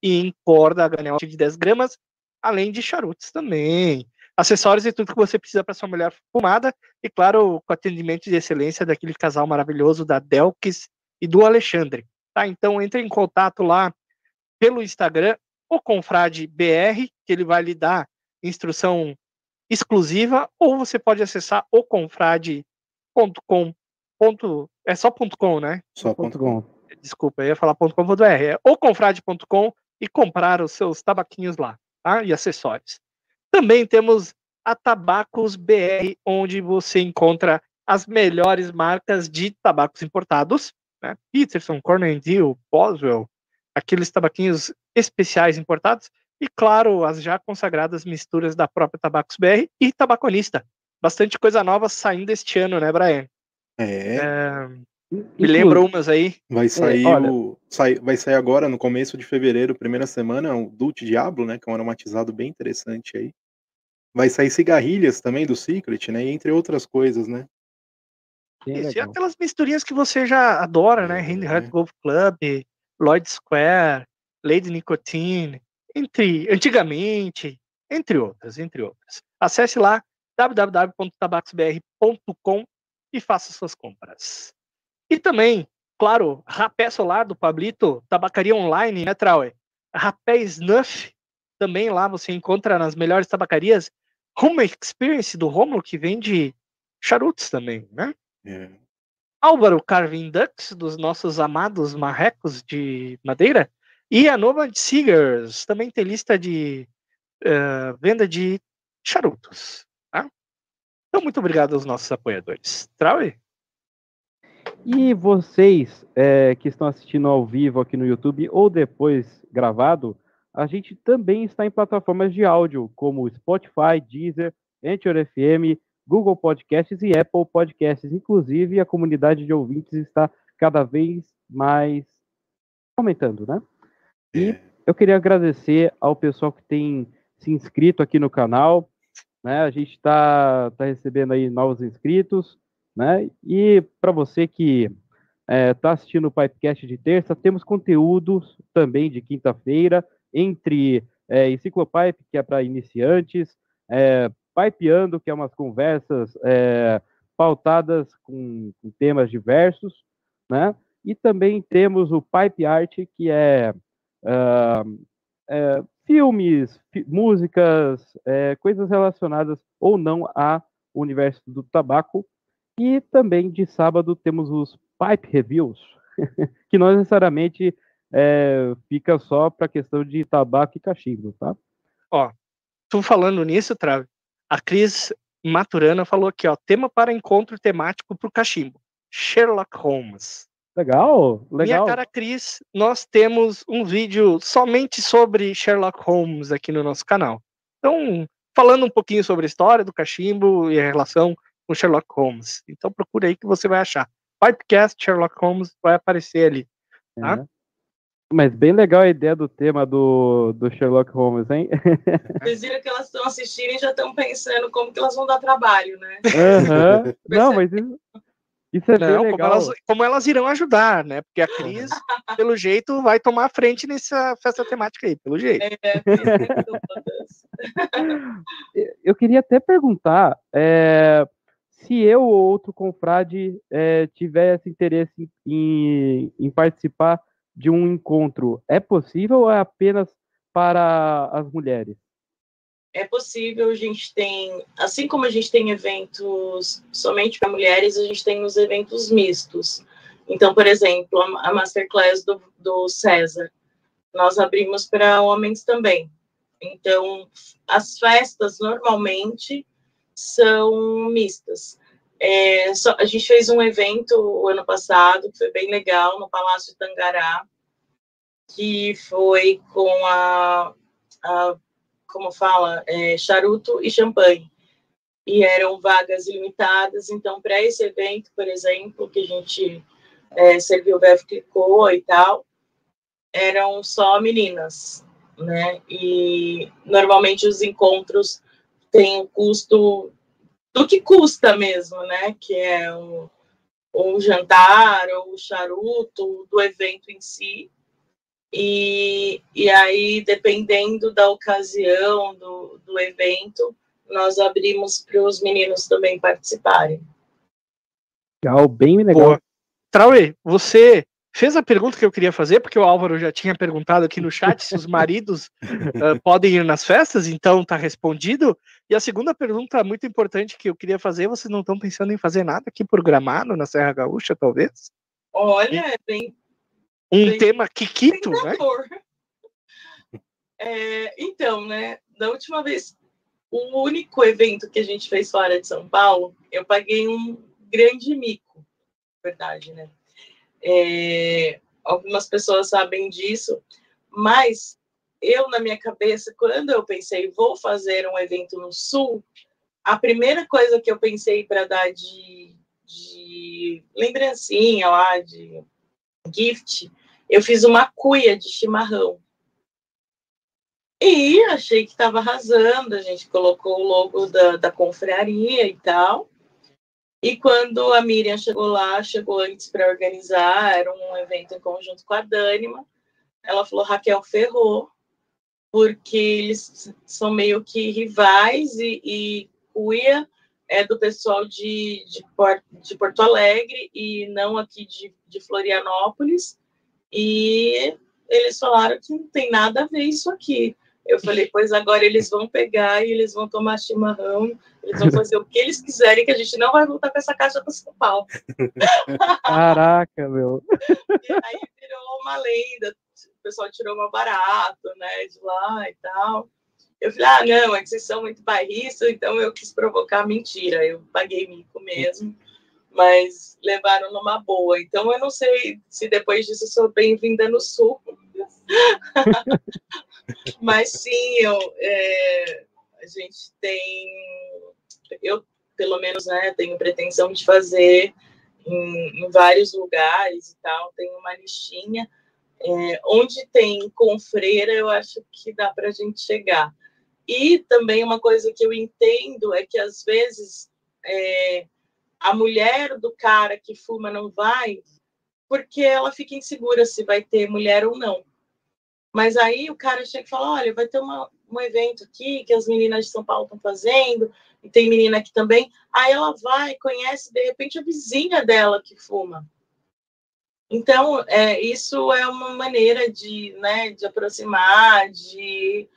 e em corda a granel de 10 gramas, além de charutos também acessórios e tudo que você precisa para sua melhor fumada. E claro, com atendimento de excelência daquele casal maravilhoso da Delkis e do Alexandre. Tá? Então entre em contato lá pelo Instagram, o Confrade BR, que ele vai lhe dar instrução exclusiva, ou você pode acessar o confrade.com. É só .com, né? Só .com. Desculpa, eu ia falar .com.br. É oconfrade.com e comprar os seus tabaquinhos lá, tá? E acessórios. Também temos a Tabacos BR, onde você encontra as melhores marcas de tabacos importados, né? Peterson, Cornendale, Boswell, aqueles tabaquinhos especiais importados, e claro, as já consagradas misturas da própria Tabacos BR e Tabaconista. Bastante coisa nova saindo este ano, né, Brian? É. é... Me lembra umas aí. Vai sair, é, olha... o, sai, vai sair agora no começo de fevereiro, primeira semana, o Dulce Diablo, né? Que é um aromatizado bem interessante aí. Vai sair cigarrilhas também do Secret, né? Entre outras coisas, né? E aquelas misturinhas que você já adora, né? Hand é. Golf Club, Lloyd Square, Lady Nicotine, entre antigamente, entre outras, entre outras. Acesse lá www.tabacosbr.com e faça suas compras. E também, claro, Rapé Solar do Pablito, tabacaria online, né, Trauer? Rapé Snuff, também lá você encontra nas melhores tabacarias Home Experience do Romulo, que vende charutos também, né? É. Álvaro Carving Ducks, dos nossos amados marrecos de madeira. E a Nomad Seegers também tem lista de uh, venda de charutos. Então, muito obrigado aos nossos apoiadores. Traui? E vocês é, que estão assistindo ao vivo aqui no YouTube ou depois gravado, a gente também está em plataformas de áudio como Spotify, Deezer, Anchor FM, Google Podcasts e Apple Podcasts. Inclusive, a comunidade de ouvintes está cada vez mais aumentando, né? E É. eu queria agradecer ao pessoal que tem se inscrito aqui no canal, né? A gente está tá recebendo aí novos inscritos, né? E para você que está assistindo o Pipecast de terça, temos conteúdos também de quinta-feira, entre é, Enciclopipe, que é para iniciantes, é, Pipeando, que é umas conversas é, pautadas com, com temas diversos, né? E também temos o Pipe Art, que é, ah, é, filmes, fi- músicas, é, coisas relacionadas ou não ao universo do tabaco. E também de sábado temos os Pipe Reviews, que não necessariamente é, fica só para questão de tabaco e cachimbo, tá? Tu falando nisso, Trave, a Cris Maturana falou aqui, ó, tema para encontro temático para o cachimbo. Sherlock Holmes. Legal, legal. Minha cara Cris, nós temos um vídeo somente sobre Sherlock Holmes aqui no nosso canal. Então, falando um pouquinho sobre a história do cachimbo e a relação com Sherlock Holmes. Então procura aí que você vai achar. Pipecast Sherlock Holmes vai aparecer ali. tá? É. Mas bem legal a ideia do tema do, do Sherlock Holmes, hein? Vocês viram que elas estão assistindo e já estão pensando como que elas vão dar trabalho, né? Aham. Não, mas isso, isso é Não, como legal. elas, como elas irão ajudar, né? Porque a Cris, pelo jeito, vai tomar a frente nessa festa temática aí, pelo jeito. É, dúvidas. Eu queria até perguntar é, se eu ou outro confrade é, tivesse interesse em, em participar de um encontro, é possível ou é apenas para as mulheres? É possível, a gente tem, assim como a gente tem eventos somente para mulheres, a gente tem os eventos mistos. Então, por exemplo, a, Masterclass do, do César, nós abrimos para homens também. Então, as festas normalmente são mistas. É, só- a gente fez um evento o ano passado, que foi bem legal, no Palácio Tangará, que foi com a, a como fala, é, charuto e champanhe. E eram vagas limitadas, então, para esse evento, por exemplo, que a gente é, serviu o BF Clicô e tal, eram só meninas, né? E normalmente os encontros têm um custo do que custa mesmo, né? Que é um, um jantar ou o charuto do evento em si. E, e aí, dependendo da ocasião do, do evento, nós abrimos para os meninos também participarem. Legal, bem legal. Boa. Trauê, você fez a pergunta que eu queria fazer, porque o Álvaro já tinha perguntado aqui no chat se os maridos ah, podem ir nas festas, então tá respondido. E a segunda pergunta muito importante que eu queria fazer, vocês não estão pensando em fazer nada aqui por Gramado, na Serra Gaúcha, talvez? Olha, é bem Um Bem- tema Kikito, né? É, então, né, da última vez, o único evento que a gente fez fora de São Paulo, eu paguei um grande mico, verdade, né? É, algumas pessoas sabem disso, mas eu, na minha cabeça, quando eu pensei, vou fazer um evento no Sul, a primeira coisa que eu pensei para dar de, de lembrancinha lá, de gift, eu fiz uma cuia de chimarrão. E achei que estava arrasando, a gente colocou o logo da, da confraria e tal. E quando a Miriam chegou lá, chegou antes para organizar, era um evento em conjunto com a Dânima, ela falou, Raquel ferrou, porque eles são meio que rivais e, e Cuia é do pessoal de, de, de Porto Alegre e não aqui de, de Florianópolis. E eles falaram que não tem nada a ver isso aqui. Eu falei, pois agora eles vão pegar e eles vão tomar chimarrão, eles vão fazer o que eles quiserem, que a gente não vai voltar com essa caixa para São Paulo. Caraca, meu. E aí virou uma lenda, o pessoal tirou uma barato, né, de lá e tal. Eu falei, ah, não, é que vocês são muito bairristas, então eu quis provocar mentira. Eu paguei mico mesmo, mas levaram numa boa. Então eu não sei se depois disso eu sou bem-vinda no Sul. mas sim, eu, é, a gente tem. Eu, pelo menos, né, tenho pretensão de fazer em, em vários lugares e tal, tem uma listinha. É, onde tem confreira, eu acho que dá para a gente chegar. E também uma coisa que eu entendo é que às vezes é, a mulher do cara que fuma não vai porque ela fica insegura se vai ter mulher ou não. Mas aí o cara chega e fala: olha, vai ter uma, um evento aqui que as meninas de São Paulo estão fazendo, e tem menina aqui também. Aí ela vai, conhece de repente a vizinha dela que fuma. Então, é, isso é uma maneira de, né, de aproximar, de.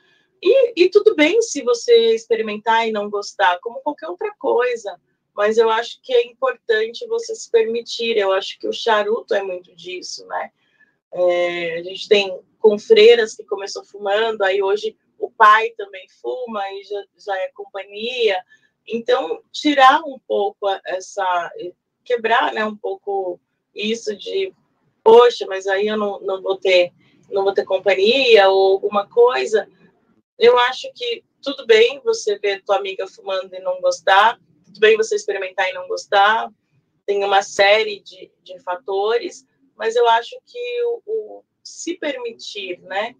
E, e tudo bem se você experimentar e não gostar, como qualquer outra coisa. Mas eu acho que é importante você se permitir. Eu acho que o charuto é muito disso, né? É, a gente tem com freiras que começou fumando, aí hoje o pai também fuma e já, já é companhia. Então, tirar um pouco essa, quebrar, né, um pouco isso de, poxa, mas aí eu não, não vou ter, não vou ter companhia ou alguma coisa. Eu acho que tudo bem você ver tua amiga fumando e não gostar, tudo bem você experimentar e não gostar, tem uma série de, de fatores, mas eu acho que o, o se permitir, né,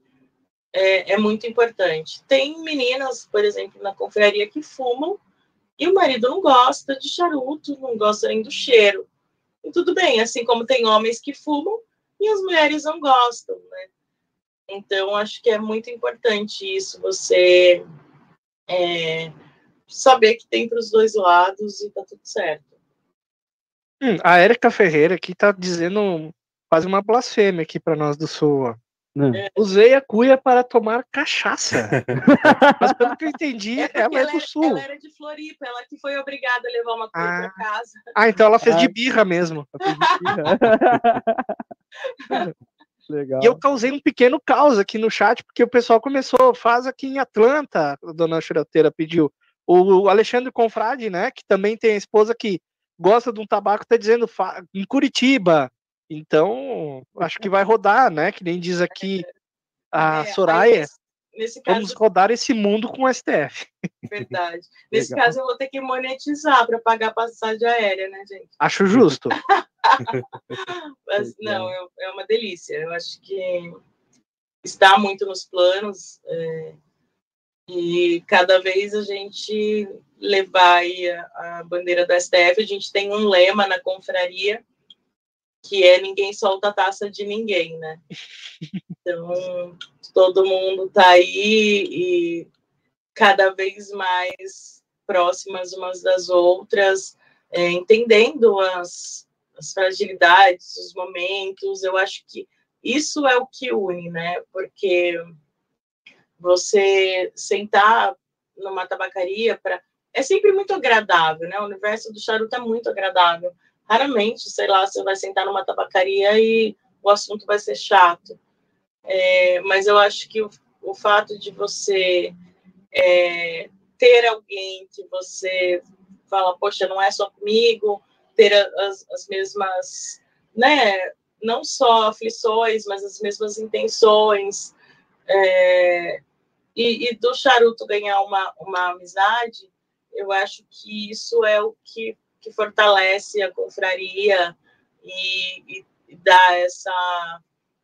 é, é, muito importante. Tem meninas, por exemplo, na confraria que fumam e o marido não gosta de charuto, não gosta nem do cheiro. E tudo bem, assim como tem homens que fumam e as mulheres não gostam, né? Então, acho que é muito importante isso, você é, saber que tem para os dois lados e tá tudo certo. Hum, a Érica Ferreira aqui tá dizendo quase uma blasfêmia aqui para nós do Sul. É. Usei a cuia para tomar cachaça. Mas pelo que eu entendi, é ela, é do sul. Ela era de Floripa, ela que foi obrigada a levar uma cuia ah. para casa. Ah, então ela fez de ah. birra mesmo. Legal. E eu causei um pequeno caos aqui no chat, porque o pessoal começou, faz aqui em Atlanta, a dona Chureteira pediu. O Alexandre Confrade, né, que também tem a esposa que gosta de um tabaco, tá dizendo em Curitiba, então, acho que vai rodar, né? Que nem diz aqui a é, Soraya. Nesse caso, vamos rodar esse mundo com o STF. Verdade. Nesse caso, eu vou ter que monetizar para pagar a passagem aérea, né, gente? Acho justo. Mas, não, é uma delícia. Eu acho que está muito nos planos. É, e cada vez a gente levar aí a, a bandeira do STF, a gente tem um lema na confraria que é ninguém solta a taça de ninguém, né? Então, todo mundo tá aí e cada vez mais próximas umas das outras, é, entendendo as, as fragilidades, os momentos. Eu acho que isso é o que une, né? Porque você sentar numa tabacaria para é sempre muito agradável, né? O universo do charuto é muito agradável raramente, sei lá, você vai sentar numa tabacaria e o assunto vai ser chato. É, mas eu acho que o, o fato de você é, ter alguém que você fala, poxa, não é só comigo, ter as, as mesmas, né, não só aflições, mas as mesmas intenções, é, e, e, do charuto ganhar uma, uma amizade, eu acho que isso é o que que fortalece a confraria e, e dá essa,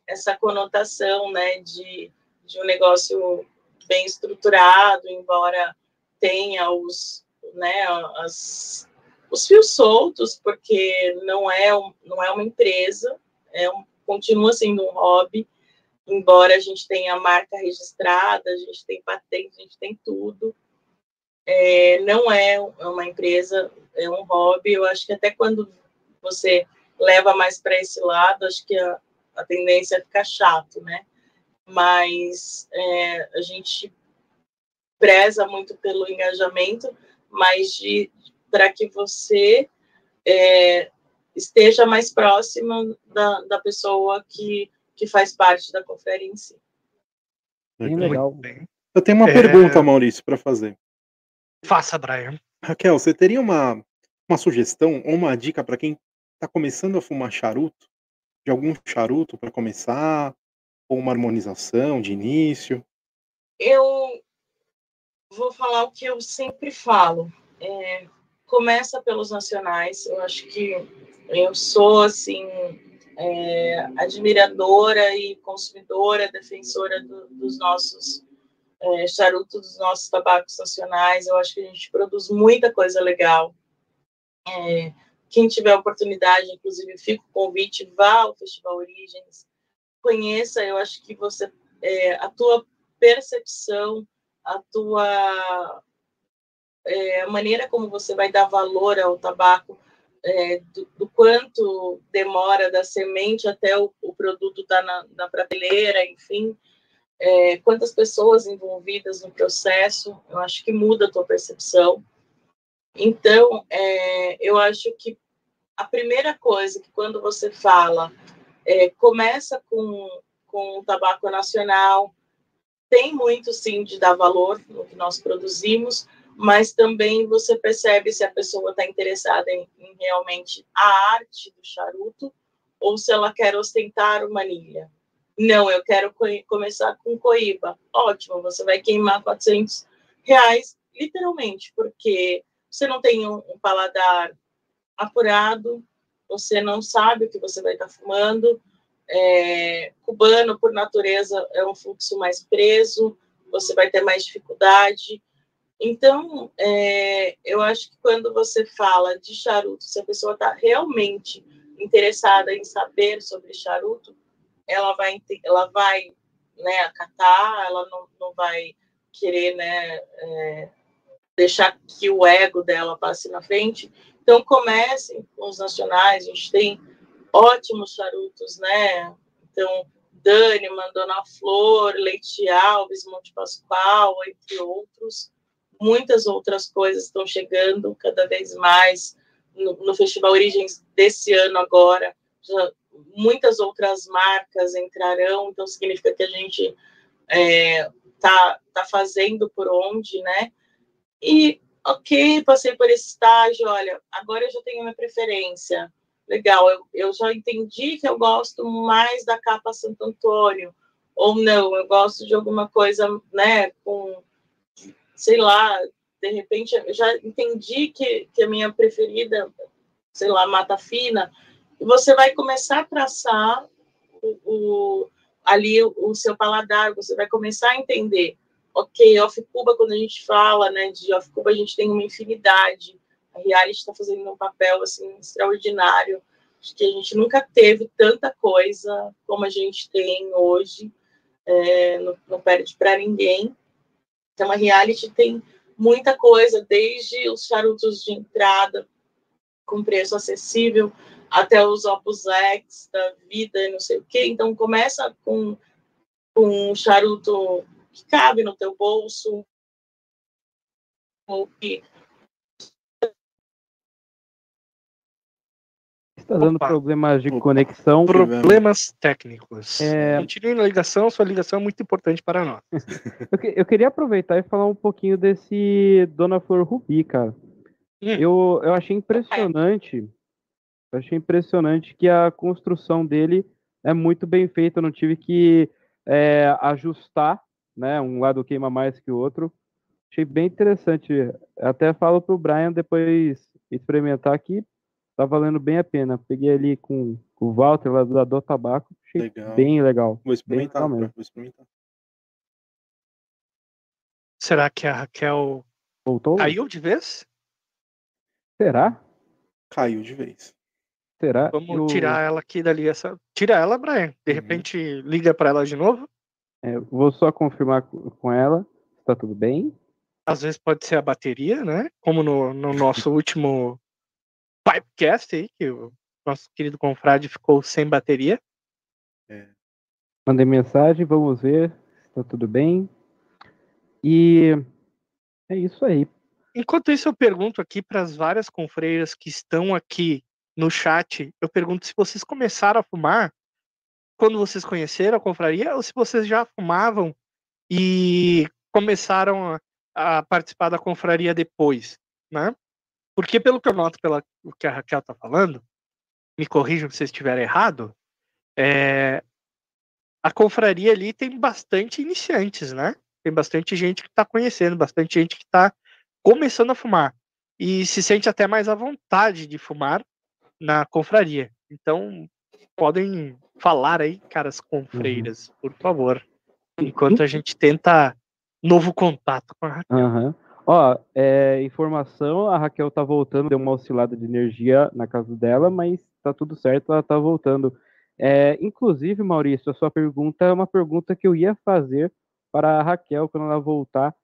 essa conotação né, de, de um negócio bem estruturado, embora tenha os, né, as, os fios soltos, porque não é, um, não é uma empresa, é um, continua sendo um hobby, embora a gente tenha marca registrada, a gente tem patente, a gente tem tudo, é, não é uma empresa, é um hobby. Eu acho que até quando você leva mais para esse lado, acho que a, a tendência é ficar chato, né? Mas é, a gente preza muito pelo engajamento, mas de para que você é, esteja mais próxima da, da pessoa que, que faz parte da conferência. Bem legal. Eu tenho uma É. pergunta, Maurício, para fazer. Faça, Brian. Raquel, você teria uma, uma sugestão ou uma dica para quem está começando a fumar charuto? De algum charuto para começar? Ou uma harmonização de início? Eu vou falar o que eu sempre falo. É, começa pelos nacionais. Eu acho que eu sou assim é, admiradora e consumidora, defensora do- dos nossos é, charutos, dos nossos tabacos nacionais. Eu acho que a gente produz muita coisa legal. É, quem tiver oportunidade, inclusive, fica o convite, vá ao Festival Origens, conheça. Eu acho que você é, a tua percepção, a tua é, maneira como você vai dar valor ao tabaco, é, do, do quanto demora da semente até o, o produto estar na, na prateleira, enfim, é, quantas pessoas envolvidas no processo, eu acho que muda a tua percepção. Então, é, eu acho que a primeira coisa que quando você fala, é, começa com, com o tabaco nacional, tem muito sim de dar valor no que nós produzimos, mas também você percebe se a pessoa está interessada em, em, realmente a arte do charuto ou se ela quer ostentar uma manilha. Não, eu quero co começar com coíba. Ótimo, você vai queimar 400 reais, literalmente, porque você não tem um, um paladar apurado, você não sabe o que você vai estar tá fumando. É, cubano, por natureza, é um fluxo mais preso, você vai ter mais dificuldade. Então, é, eu acho que quando você fala de charuto, se a pessoa está realmente interessada em saber sobre charuto, ela vai, ela vai né, acatar, ela não, não vai querer né, é, deixar que o ego dela passe na frente. Então, comecem com os nacionais, a gente tem ótimos charutos, né? Então, Dani, Mandona Flor, Leite Alves, Monte Pascoal, entre outros muitas outras coisas estão chegando cada vez mais no, no Festival Origens desse ano agora. Já, muitas outras marcas entrarão, então significa que a gente é, tá, tá fazendo por onde, né? E ok, passei por esse estágio, olha, agora eu já tenho minha preferência. Legal, eu, eu já entendi que eu gosto mais da capa Santo Antônio, ou não, eu gosto de alguma coisa, né, com sei lá, de repente eu já entendi que, que a minha preferida, sei lá, mata fina, e você vai começar a traçar o, o, ali o, o, seu paladar, você vai começar a entender, ok, off Cuba, quando a gente fala, né, de off Cuba, a gente tem uma infinidade, a reality está fazendo um papel, assim, extraordinário, acho que a gente nunca teve tanta coisa como a gente tem hoje, é, não, não perde para ninguém, então, a reality tem muita coisa, desde os charutos de entrada com preço acessível até os Opus X da vida e não sei o quê. Então, começa com, com um charuto que cabe no teu bolso, ou que Está dando Opa. problemas de Opa. conexão. Problemas técnicos. É. Continue na ligação, sua ligação é muito importante para nós. Eu, que- eu queria aproveitar e falar um pouquinho desse Dona Flor Rubi, cara. Hum. Eu, eu achei impressionante. Eu achei impressionante que a construção dele é muito bem feita. Eu não tive que é, ajustar, né? Um lado queima mais que o outro. Achei bem interessante. Até falo pro Brian depois experimentar que tá valendo bem a pena. Peguei ali com, com o Walter lá do do Tabaco. Achei Legal. bem legal. Vou experimentar, legal mesmo. vou experimentar. Será que a Raquel Voltou? caiu de vez? Será? Caiu de vez. Será? Vamos Eu- tirar ela aqui dali. Essa... Tira ela, Brian. De Uhum. repente, liga para ela de novo. É, vou só confirmar co- com ela se tá tudo bem. Às vezes pode ser a bateria, né? Como no, no nosso último Pipecast aí, que o nosso querido confrade ficou sem bateria. Mandei mensagem, vamos ver se tá tudo bem. E é isso aí. Enquanto isso, eu pergunto aqui para as várias confreiras que estão aqui no chat, eu pergunto se vocês começaram a fumar quando vocês conheceram a confraria ou se vocês já fumavam e começaram a, a participar da confraria depois, né? Porque pelo que eu noto, pelo que a Raquel está falando, me corrijam se estiver errado, é, a confraria ali tem bastante iniciantes, né? Tem bastante gente que está conhecendo, bastante gente que está começando a fumar e se sente até mais à vontade de fumar na confraria. Então, podem falar aí, caras confreiras, uhum. por favor, enquanto a gente tenta novo contato com a Raquel. Uhum. Ó, é, informação, a Raquel tá voltando, deu uma oscilada de energia na casa dela, mas tá tudo certo, ela tá voltando. É, inclusive, Maurício, a sua pergunta é uma pergunta que eu ia fazer para a Raquel quando ela voltar.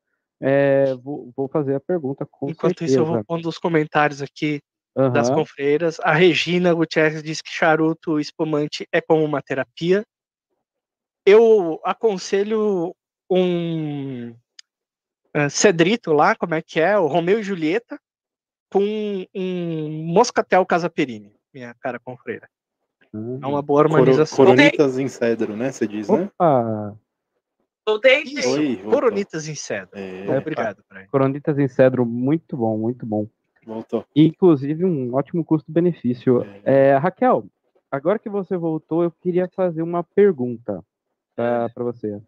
É, vou, vou, fazer a pergunta com Enquanto certeza. isso, eu vou pondo os comentários aqui uhum. das confreiras. A Regina Gutierrez diz que charuto espumante é como uma terapia. Eu aconselho um uh, Cedrito lá, como é que é? O Romeu e Julieta, com um Moscatel Casaperini, minha cara confreira. Uhum. É uma boa harmonização. Coro, coronitas em cedro, né? Você diz, né? Opa. Voltei, Oi, Coronitas em cedro. É, obrigado. Coronitas em cedro, muito bom, muito bom. Voltou. Inclusive, um ótimo custo-benefício. É. É, Raquel, agora que você voltou, eu queria fazer uma pergunta para você.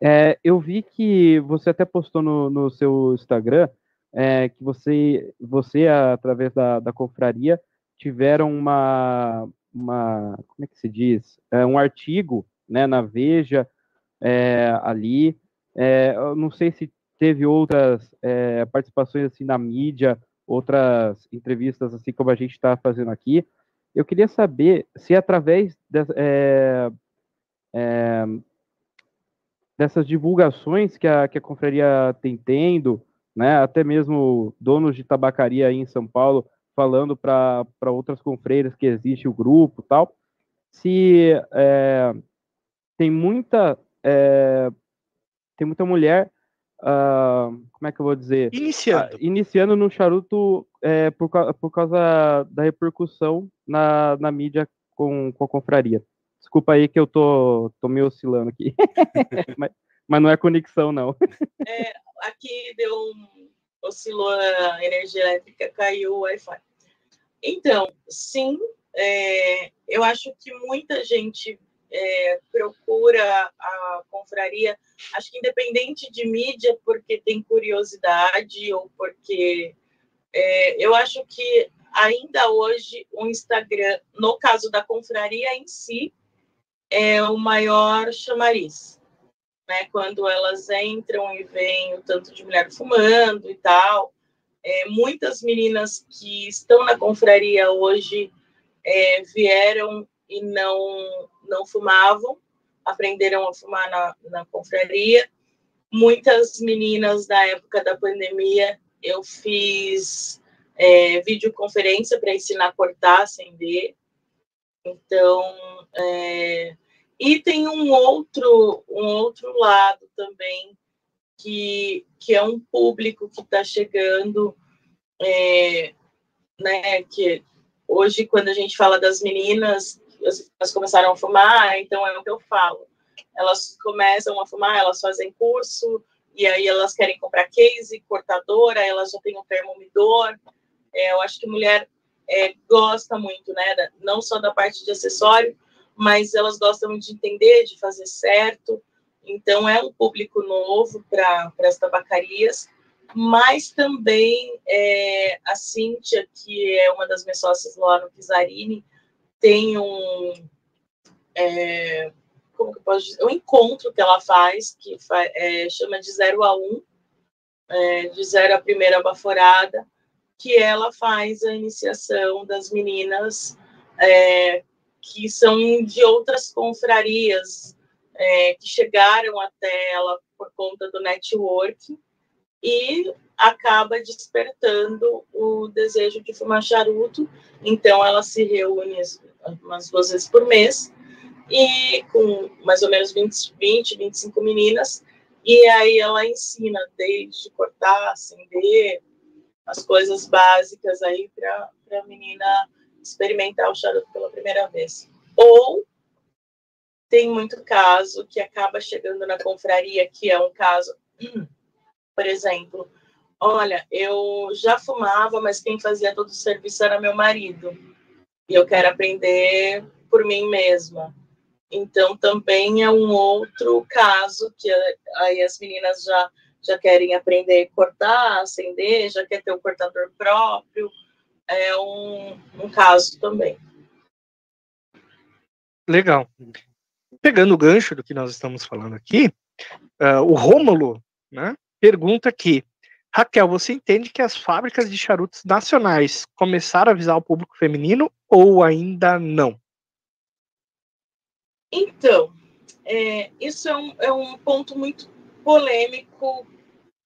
É, eu vi que você até postou no, no seu Instagram é, que você, você, através da, da confraria, tiveram uma, uma, como é que se diz? É, um artigo né, na Veja é, ali. É, eu não sei se teve outras participações assim na mídia, outras entrevistas assim como a gente está fazendo aqui. Eu queria saber se através de, é, é, dessas divulgações que a, que a confraria tem tendo, né, até mesmo donos de tabacaria aí em São Paulo falando para outras confreiras que existe o grupo tal, se é, tem muita é, tem muita mulher uh, como é que eu vou dizer iniciando uh, iniciando no charuto é, por, por causa da repercussão na, na mídia com, com a confraria Desculpa aí que eu tô, tô me oscilando aqui. mas, mas, não é conexão, não. É, aqui deu um. oscilou a energia elétrica, caiu o Wi-Fi. Então, sim, é, eu acho que muita gente é, procura a confraria, acho que independente de mídia, porque tem curiosidade ou porque é, eu acho que ainda hoje o Instagram, no caso da confraria em si, é o maior chamariz. Né? Quando elas entram e veem o tanto de mulher fumando e tal. É, muitas meninas que estão na confraria hoje é, vieram e não, não fumavam, aprenderam a fumar na, na confraria. Muitas meninas da época da pandemia, eu fiz é, videoconferência para ensinar a cortar, acender. Então, é, e tem um outro, um outro lado também, que, que é um público que está chegando, é, né, que hoje, quando a gente fala das meninas, elas começaram a fumar, então é o que eu falo. Elas começam a fumar, elas fazem curso, e aí elas querem comprar case, cortadora, elas já têm um termomidor. É, eu acho que mulher é, gosta muito, né, não só da parte de acessório, mas elas gostam de entender, de fazer certo. Então, é um público novo para as tabacarias, mas também é, a Cíntia, que é uma das minhas sócias lá no Pizarini, tem um. É, como que eu posso dizer? Um encontro que ela faz, que fa, é, chama de 0 a 1, um, é, de 0 a primeira baforada, que ela faz a iniciação das meninas é, que são de outras confrarias é, que chegaram até ela por conta do network e acaba despertando o desejo de fumar charuto. Então, ela se reúne umas duas vezes por mês e com mais ou menos 20, 20 25 meninas. E aí ela ensina desde cortar, acender, as coisas básicas aí para a menina experimentar o charuto pela primeira vez. Ou tem muito caso que acaba chegando na confraria, que é um caso por exemplo, olha, eu já fumava, mas quem fazia todo o serviço era meu marido. E eu quero aprender por mim mesma. Então, também é um outro caso que aí as meninas já, já querem aprender a cortar, acender, já quer ter um cortador próprio. É um, um caso também. Legal. Pegando o gancho do que nós estamos falando aqui, uh, o Rômulo né, pergunta aqui, Raquel, você entende que as fábricas de charutos nacionais começaram a avisar o público feminino ou ainda não? Então, é, isso é um, é um ponto muito polêmico,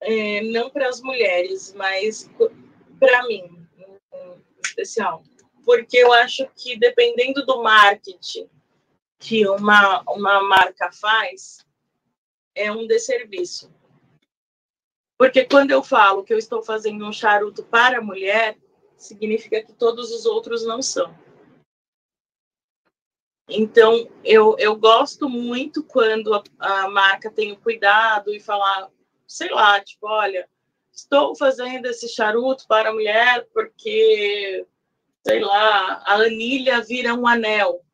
é, não para as mulheres, mas para mim, em especial. Porque eu acho que dependendo do marketing que uma, uma marca faz, é um desserviço. Porque quando eu falo que eu estou fazendo um charuto para mulher, significa que todos os outros não são. Então, eu, eu gosto muito quando a, a marca tem o cuidado e falar, sei lá, tipo, olha, estou fazendo esse charuto para mulher porque, sei lá, a anilha vira um anel.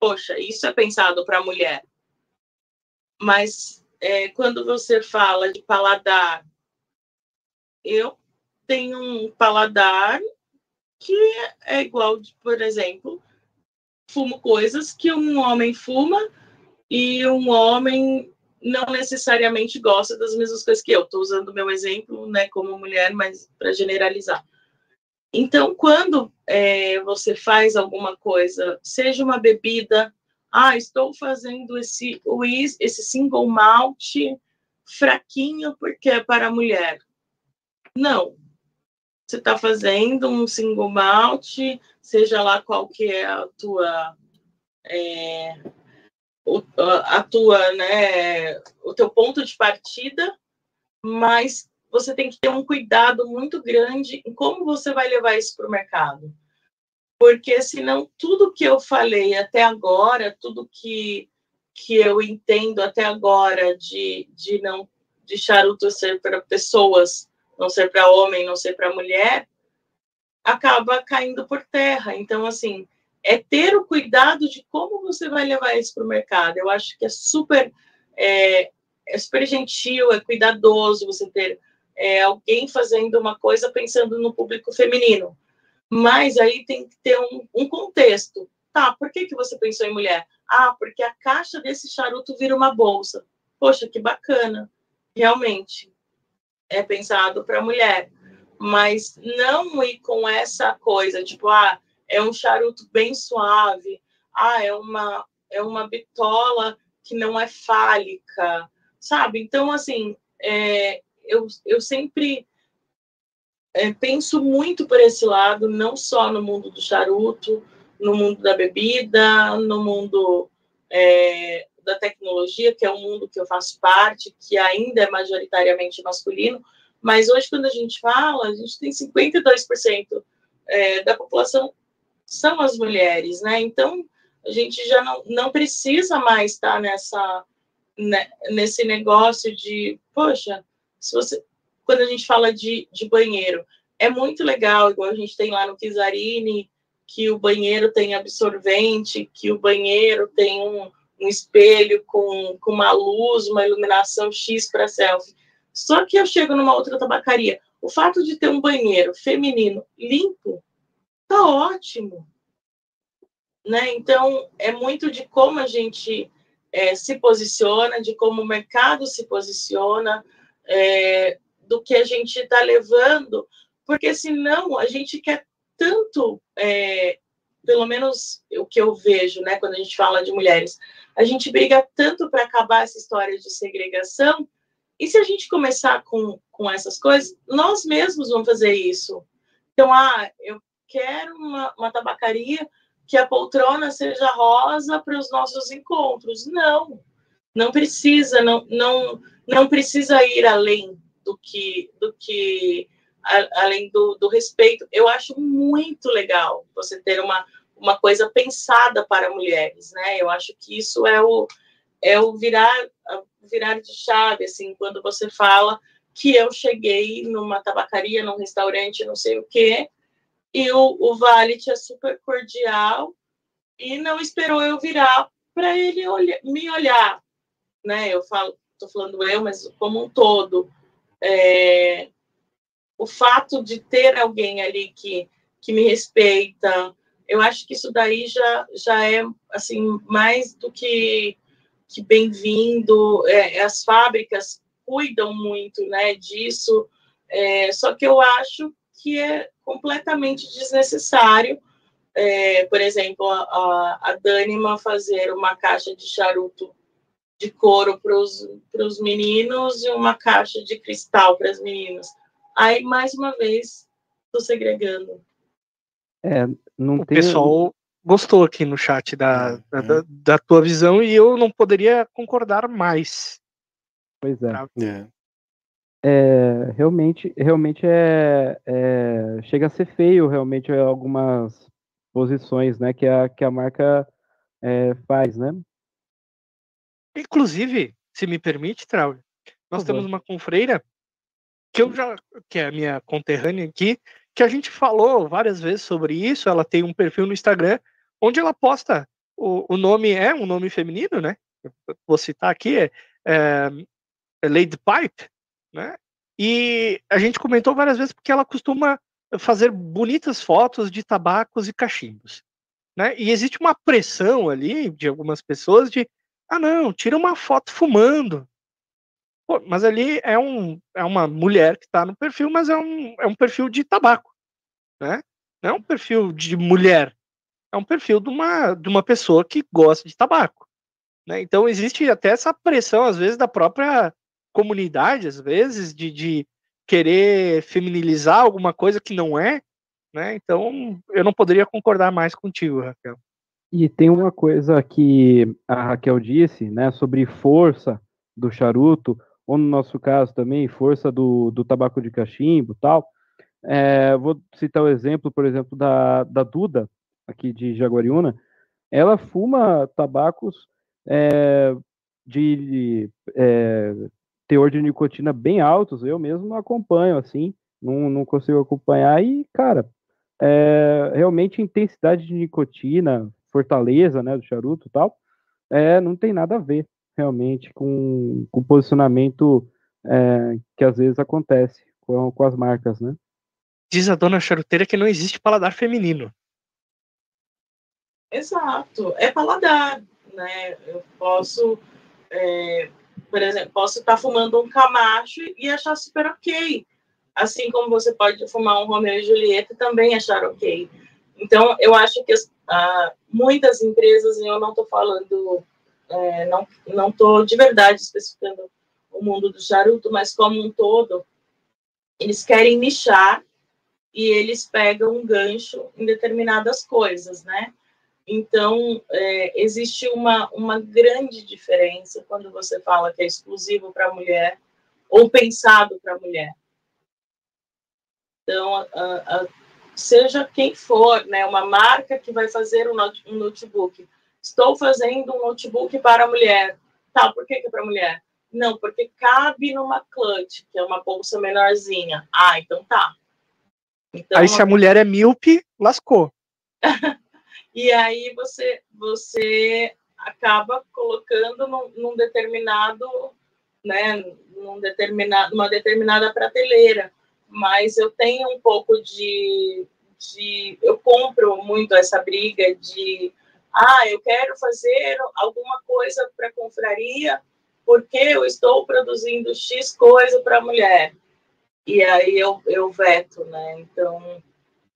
Poxa, isso é pensado para mulher. Mas é, quando você fala de paladar, eu tenho um paladar que é igual, por exemplo, fumo coisas que um homem fuma e um homem não necessariamente gosta das mesmas coisas que eu. Estou usando o meu exemplo, né, como mulher, mas para generalizar. Então, quando é, você faz alguma coisa, seja uma bebida, ah, estou fazendo esse esse single malt fraquinho porque é para mulher. Não. Você está fazendo um single malt, seja lá qual que é a tua é, a tua, né, o teu ponto de partida, mas você tem que ter um cuidado muito grande em como você vai levar isso para o mercado. Porque senão tudo que eu falei até agora, tudo que, que eu entendo até agora de, de não de charuto ser para pessoas, não ser para homem, não ser para mulher, acaba caindo por terra. Então, assim, é ter o cuidado de como você vai levar isso para o mercado. Eu acho que é super, é, é, super gentil, é cuidadoso você ter é, alguém fazendo uma coisa pensando no público feminino. Mas aí tem que ter um, um contexto. Tá, por que, que você pensou em mulher? Ah, porque a caixa desse charuto vira uma bolsa. Poxa, que bacana. Realmente, é pensado para mulher mas não ir com essa coisa, tipo, ah, é um charuto bem suave, ah, é uma, é uma bitola que não é fálica, sabe? Então, assim, é, eu, eu sempre é, penso muito por esse lado, não só no mundo do charuto, no mundo da bebida, no mundo é, da tecnologia, que é um mundo que eu faço parte, que ainda é majoritariamente masculino, mas hoje, quando a gente fala, a gente tem 52% é, da população são as mulheres, né? Então, a gente já não, não precisa mais estar nessa, né, nesse negócio de, poxa, se você, quando a gente fala de, de banheiro, é muito legal, igual a gente tem lá no Kizarini, que o banheiro tem absorvente, que o banheiro tem um, um espelho com, com uma luz, uma iluminação X para selfie. Só que eu chego numa outra tabacaria. O fato de ter um banheiro feminino limpo tá ótimo. Né? Então, é muito de como a gente é, se posiciona, de como o mercado se posiciona, é, do que a gente está levando, porque senão a gente quer tanto, é, pelo menos o que eu vejo, né, quando a gente fala de mulheres, a gente briga tanto para acabar essa história de segregação e se a gente começar com, com essas coisas, nós mesmos vamos fazer isso. Então, ah, eu quero uma, uma tabacaria que a poltrona seja rosa para os nossos encontros. Não, não precisa, não, não, não precisa ir além do que, do que a, além do, do respeito. Eu acho muito legal você ter uma, uma coisa pensada para mulheres, né? Eu acho que isso é o, é o virar, virar de chave, assim, quando você fala que eu cheguei numa tabacaria, num restaurante, não sei o quê, e o, o Valet é super cordial e não esperou eu virar para ele olhar, me olhar, né? Eu falo, estou falando eu, mas como um todo. É, o fato de ter alguém ali que, que me respeita, eu acho que isso daí já, já é assim mais do que, que bem-vindo. É, as fábricas cuidam muito né, disso, é, só que eu acho que é completamente desnecessário, é, por exemplo, a, a Dânima fazer uma caixa de charuto de couro para os meninos e uma caixa de cristal para as meninas. Aí, mais uma vez, estou segregando. É, não o tem... pessoal gostou aqui no chat da, é, da, é. da, tua visão e eu não poderia concordar mais. Pois é. é. é realmente, realmente é, é, chega a ser feio realmente algumas posições, né, que a, que a marca é, faz, né? Inclusive, se me permite, Trau, nós temos uma confreira que eu já, que é a minha conterrânea aqui, que a gente falou várias vezes sobre isso. Ela tem um perfil no Instagram onde ela posta o, o nome é um nome feminino, né? vou citar aqui é, é, é Lady Pipe, né? E a gente comentou várias vezes porque ela costuma fazer bonitas fotos de tabacos e cachimbos, né? E existe uma pressão ali de algumas pessoas de ah, não, tira uma foto fumando. Mas ali é, um, é uma mulher que está no perfil, mas é um, é um perfil de tabaco. Né? Não é um perfil de mulher. É um perfil de uma, de uma pessoa que gosta de tabaco. Né? Então existe até essa pressão, às vezes, da própria comunidade, às vezes, de, de querer feminilizar alguma coisa que não é. Né? Então eu não poderia concordar mais contigo, Raquel. E tem uma coisa que a Raquel disse, né, sobre força do charuto, ou no nosso caso também, força do, do tabaco de cachimbo tal. É, vou citar o exemplo, por exemplo, da, da Duda, aqui de Jaguariúna. Ela fuma tabacos é, de é, teor de nicotina bem altos, eu mesmo acompanho, assim, não, não consigo acompanhar, e, cara, é, realmente intensidade de nicotina, fortaleza, né, do charuto e tal, é, não tem nada a ver realmente com, com o posicionamento é, que às vezes acontece com, com as marcas, né? Diz a dona charuteira que não existe paladar feminino. Exato, é paladar, né? Eu posso, é, por exemplo, posso estar fumando um Camacho e achar super ok, assim como você pode fumar um Romeo e Julieta e também achar ok. Então, eu acho que ah, muitas empresas, e eu não estou falando, é, não não estou de verdade especificando o mundo do charuto, mas como um todo, eles querem nichar e eles pegam um gancho em determinadas coisas, né? Então, é, existe uma, uma grande diferença quando você fala que é exclusivo para a mulher ou pensado para a mulher. Então, a, a, seja quem for, né, uma marca que vai fazer um, notebook. Estou fazendo um notebook para mulher. Tá, por que, que é para mulher? Não, porque cabe numa clutch, que é uma bolsa menorzinha. Ah, então tá. Então, aí se a mulher é míope, lascou. e aí você você acaba colocando num, num determinado, né, num determinado, numa determinada prateleira mas eu tenho um pouco de, de. Eu compro muito essa briga de. Ah, eu quero fazer alguma coisa para a confraria porque eu estou produzindo X coisa para a mulher. E aí eu, eu veto, né? Então,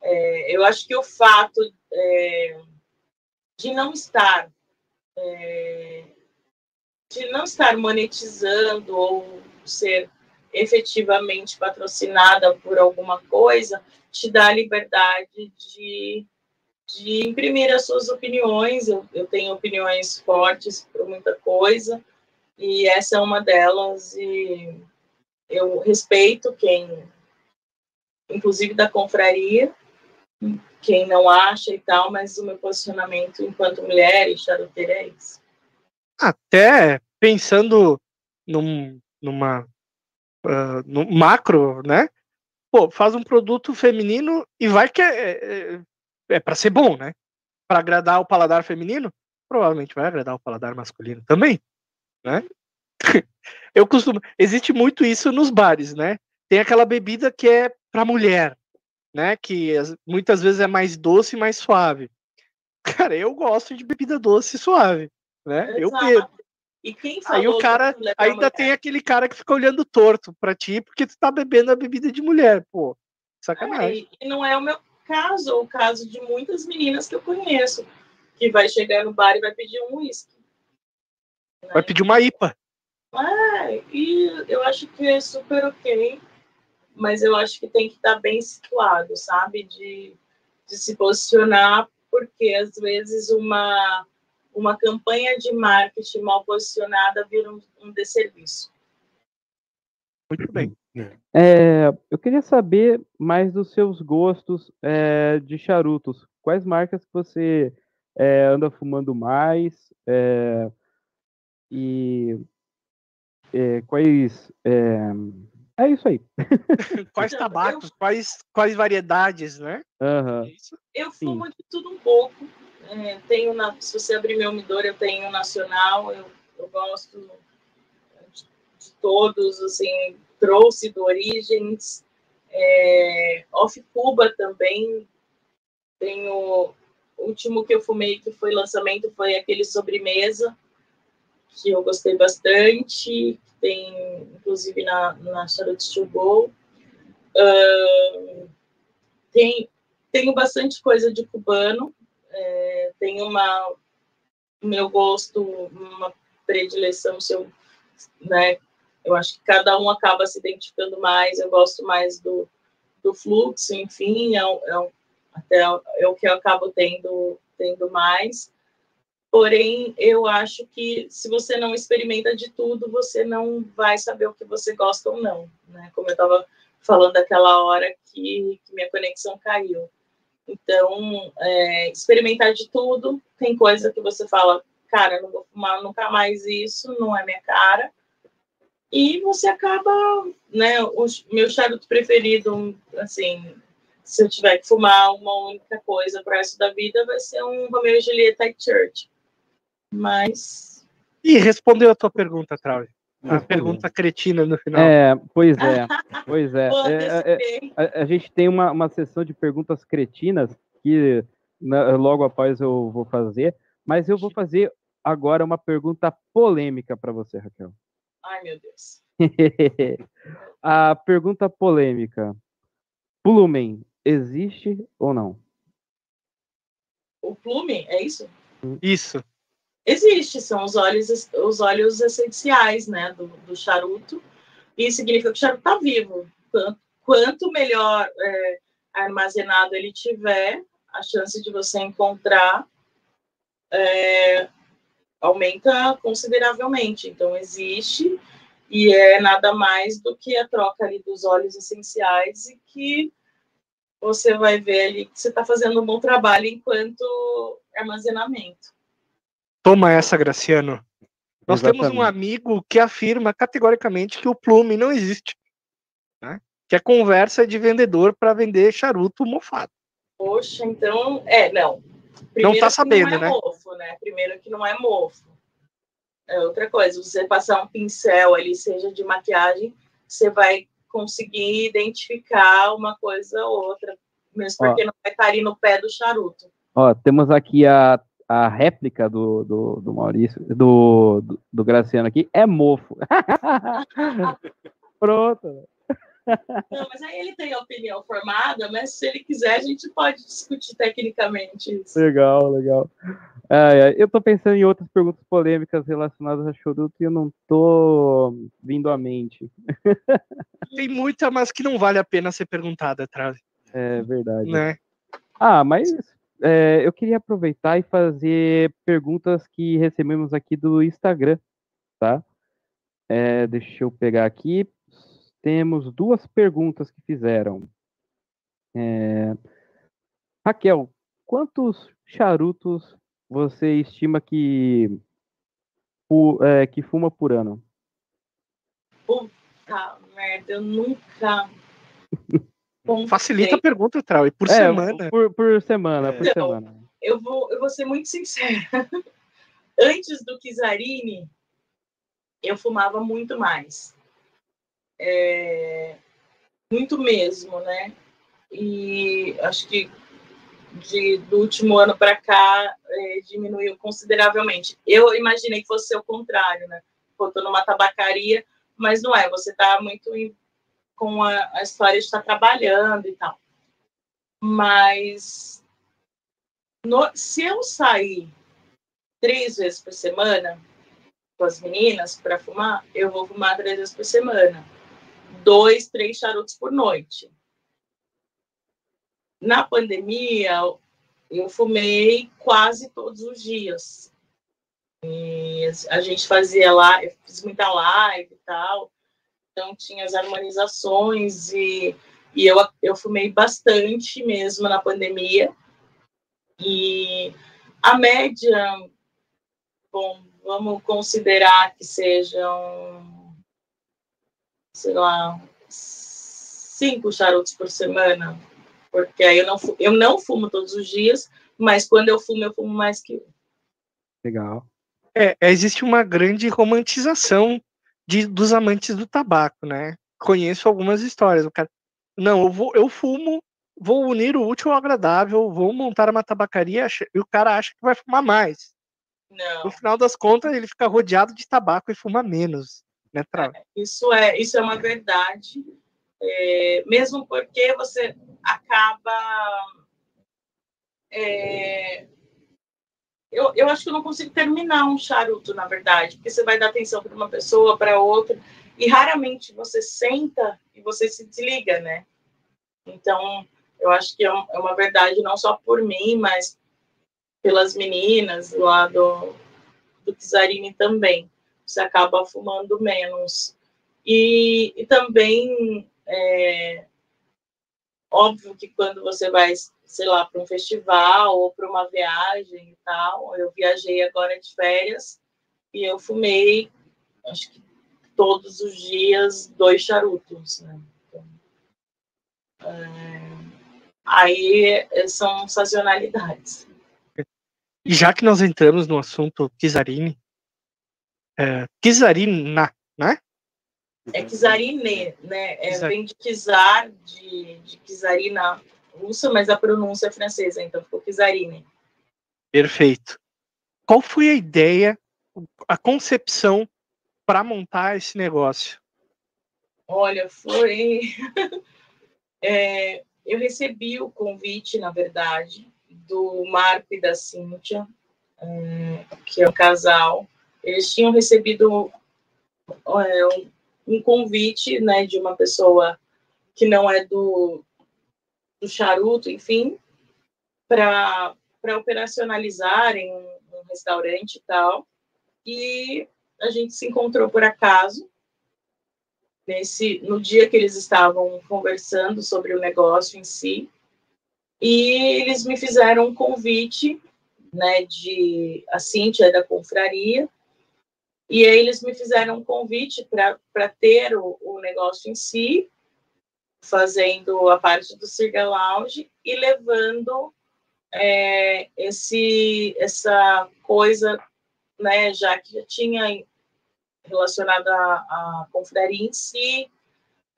é, eu acho que o fato é, de não estar. É, de não estar monetizando ou ser efetivamente patrocinada por alguma coisa, te dá a liberdade de, de imprimir as suas opiniões. Eu, eu tenho opiniões fortes por muita coisa, e essa é uma delas, e eu respeito quem, inclusive da confraria, quem não acha e tal, mas o meu posicionamento enquanto mulher e charuteira é isso. Até pensando num, numa uh, no macro, né? Pô, faz um produto feminino e vai que é, é, é para ser bom, né? Para agradar o paladar feminino, provavelmente vai agradar o paladar masculino também, né? Eu costumo. Existe muito isso nos bares, né? Tem aquela bebida que é para mulher, né? Que muitas vezes é mais doce e mais suave. Cara, eu gosto de bebida doce e suave, né? Eu bebo. E quem Aí o cara ainda tem aquele cara que fica olhando torto para ti porque tu tá bebendo a bebida de mulher, pô. Sacanagem. É, e não é o meu caso, é o caso de muitas meninas que eu conheço, que vai chegar no bar e vai pedir um uísque. Né? Vai pedir uma IPA. É, e eu acho que é super ok, mas eu acho que tem que estar bem situado, sabe? De, de se posicionar, porque às vezes uma, uma campanha de marketing mal posicionada vira um, um desserviço. Muito bem. É, eu queria saber mais dos seus gostos é, de charutos. Quais marcas que você é, anda fumando mais? É, e é, quais. É, é, isso aí. quais tabacos, eu, quais, quais variedades, né? Uhum. Eu fumo Sim. de tudo um pouco. É, tenho na, se você abrir meu umidor, eu tenho nacional, eu, eu gosto de, de, todos, assim, trouxe do Origens, é, Off Cuba também. Tenho o último que eu fumei que foi lançamento foi aquele sobremesa que eu gostei bastante, tem inclusive na, na Charlotte Go. Uh, tem, tenho bastante coisa de cubano, é, tenho uma meu gosto, uma predileção, se eu, né, eu acho que cada um acaba se identificando mais, eu gosto mais do, do fluxo, enfim, é, é, até é o que eu acabo tendo, tendo mais. Porém, eu acho que se você não experimenta de tudo, você não vai saber o que você gosta ou não, né? Como eu estava falando aquela hora que, que, minha conexão caiu. Então, é, experimentar de tudo, tem coisa que você fala, cara, não vou fumar nunca mais isso, não é minha cara. E você acaba, né, o meu charuto preferido, assim, se eu tiver que fumar uma única coisa para o resto da vida, vai ser um Romeo e Julieta Church mas. E respondeu a tua pergunta, Traude. A pergunta cretina no final. É, pois é, pois é. é, é a, a, gente tem uma, uma sessão de perguntas cretinas que na, logo após eu vou fazer, mas eu vou fazer agora uma pergunta polêmica para você, Raquel. Ai, meu Deus. a pergunta polêmica: Plumen existe ou não? O plume, é isso? Isso. Existe, são os óleos, os óleos essenciais né, do, do charuto, e significa que o charuto está vivo. Quanto, quanto melhor é, armazenado ele tiver, a chance de você encontrar é, aumenta consideravelmente. Então, existe, e é nada mais do que a troca ali dos óleos essenciais e que você vai ver ali que você está fazendo um bom trabalho enquanto armazenamento. Toma essa, Graciano. Nós Exatamente. temos um amigo que afirma categoricamente que o plume não existe. Né? Que é conversa de vendedor para vender charuto mofado. Poxa, então. É, não. Primeiro não tá sabendo, não é né? Mofo, né? Primeiro que não é mofo. É outra coisa, você passar um pincel ali, seja de maquiagem, você vai conseguir identificar uma coisa ou outra, mesmo porque Ó. não vai estar ali no pé do charuto. Ó, temos aqui a a réplica do, do, do Maurício, do, do, do, Graciano aqui, é mofo. Pronto. Não, mas aí ele tem a opinião formada, mas se ele quiser, a gente pode discutir tecnicamente isso. Legal, legal. É, eu tô pensando em outras perguntas polêmicas relacionadas a Choruto e eu não tô vindo à mente. Tem muita, mas que não vale a pena ser perguntada, Trave. É verdade. Né? Ah, mas é, eu queria aproveitar e fazer perguntas que recebemos aqui do Instagram, tá? É, deixa eu pegar aqui. Temos duas perguntas que fizeram. É, Raquel, quantos charutos você estima que, é, que fuma por ano? Tá, merda, eu nunca. Facilita a pergunta, Trau, e por é, semana. Por, por semana, por Então, semana. Eu vou, eu vou ser muito sincera. Antes do Kizarini, eu fumava muito mais. É, muito mesmo, né? E acho que de, do último ano para cá é, diminuiu consideravelmente. Eu imaginei que fosse o contrário, né? Pô, numa tabacaria, mas não é. Você está muito em, com a, a história de estar trabalhando e tal. Mas no, se eu sair três vezes por semana com as meninas para fumar, eu vou fumar três vezes por semana. Dois, três charutos por noite. Na pandemia, eu fumei quase todos os dias. E a gente fazia lá, eu fiz muita live e tal. Então tinha as harmonizações e, e eu, eu fumei bastante mesmo na pandemia. E a média, bom, vamos considerar que sejam, sei lá, cinco charutos por semana, porque aí eu não, eu não fumo todos os dias, mas quando eu fumo, eu fumo mais que um. Legal. É, existe uma grande romantização de, dos amantes do tabaco, né? Conheço algumas histórias. O cara, não, eu, vou, eu fumo, vou unir o útil ao agradável, vou montar uma tabacaria e o cara acha que vai fumar mais. Não. No final das contas, ele fica rodeado de tabaco e fuma menos, né? Isso é, isso é uma verdade. É, mesmo porque você acaba. É, eu, eu acho que eu não consigo terminar um charuto, na verdade, porque você vai dar atenção para uma pessoa, para outra, e raramente você senta e você se desliga, né? Então, eu acho que é, é uma verdade não só por mim, mas pelas meninas lá do, do Kizarini também. Você acaba fumando menos. E, e também, é, óbvio que quando você vai, sei lá, para um festival ou para uma viagem e tal, eu viajei agora de férias e eu fumei, acho que todos os dias, dois charutos, né? Então, é, aí são sazonalidades. E já que nós entramos no assunto Kizarini, é, Kizarina, né? É Kizarine, né? É, vem de Kizar, de, de Kizarina russa, mas a pronúncia é francesa, então ficou Kizarine. Perfeito. Qual foi a ideia, a concepção para montar esse negócio? Olha, foi. é, eu recebi o convite, na verdade, do Marco e da Cíntia, é, que é um casal. Eles tinham recebido é, um, um, convite né, de uma pessoa que não é do, do charuto, enfim, para operacionalizarem um, um restaurante e tal. E a gente se encontrou por acaso nesse no dia que eles estavam conversando sobre o negócio em si e eles me fizeram um convite, né, de a Cíntia é da confraria, e aí eles me fizeram um convite para ter o, o negócio em si, fazendo a parte do Sirga Lounge e levando é, esse, essa coisa, né, já que já tinha relacionada à confraria em si,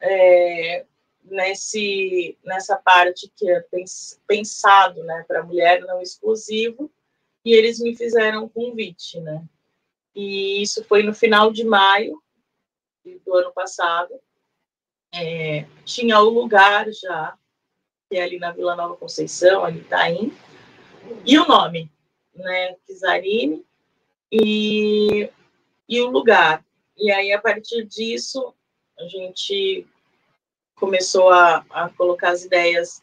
é, nesse, nessa parte que é pensado né, para mulher não exclusivo, e eles me fizeram um convite, né? E isso foi no final de maio do ano passado. É, tinha o lugar já, que é ali na Vila Nova Conceição, ali Itaim, e o nome, né? Kizarine, e, e o lugar. E aí, a partir disso, a gente começou a, a colocar as ideias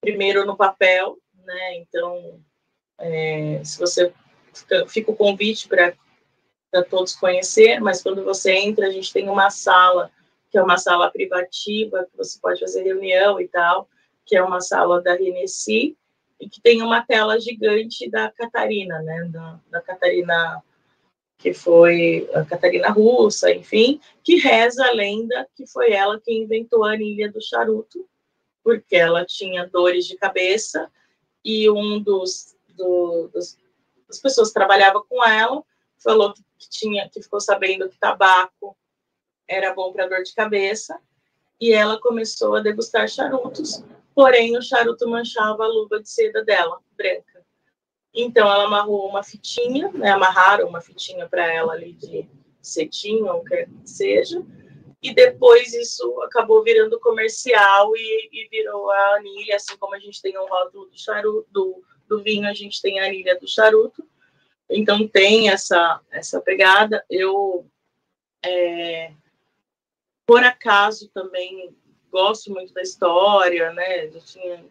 primeiro no papel, né? Então, é, se você fica, fica o convite para todos conhecer, mas quando você entra, a gente tem uma sala que é uma sala privativa que você pode fazer reunião e tal, que é uma sala da Renesci e que tem uma tela gigante da Catarina, né? Da, da Catarina que foi a Catarina Russa, enfim, que reza a lenda que foi ela quem inventou a anilha do charuto, porque ela tinha dores de cabeça e um dos, do, dos as pessoas que trabalhavam com ela falou que, que tinha que ficou sabendo que tabaco era bom para dor de cabeça e ela começou a degustar charutos, porém o charuto manchava a luva de seda dela, branca. Então ela amarrou uma fitinha, né, amarraram uma fitinha para ela ali de cetim ou que seja, e depois isso acabou virando comercial e, e, virou a anilha, assim como a gente tem o rótulo do charuto, do, do vinho, a gente tem a anilha do charuto. Então tem essa essa pegada. Eu é, por acaso também gosto muito da história, né? Eu tinha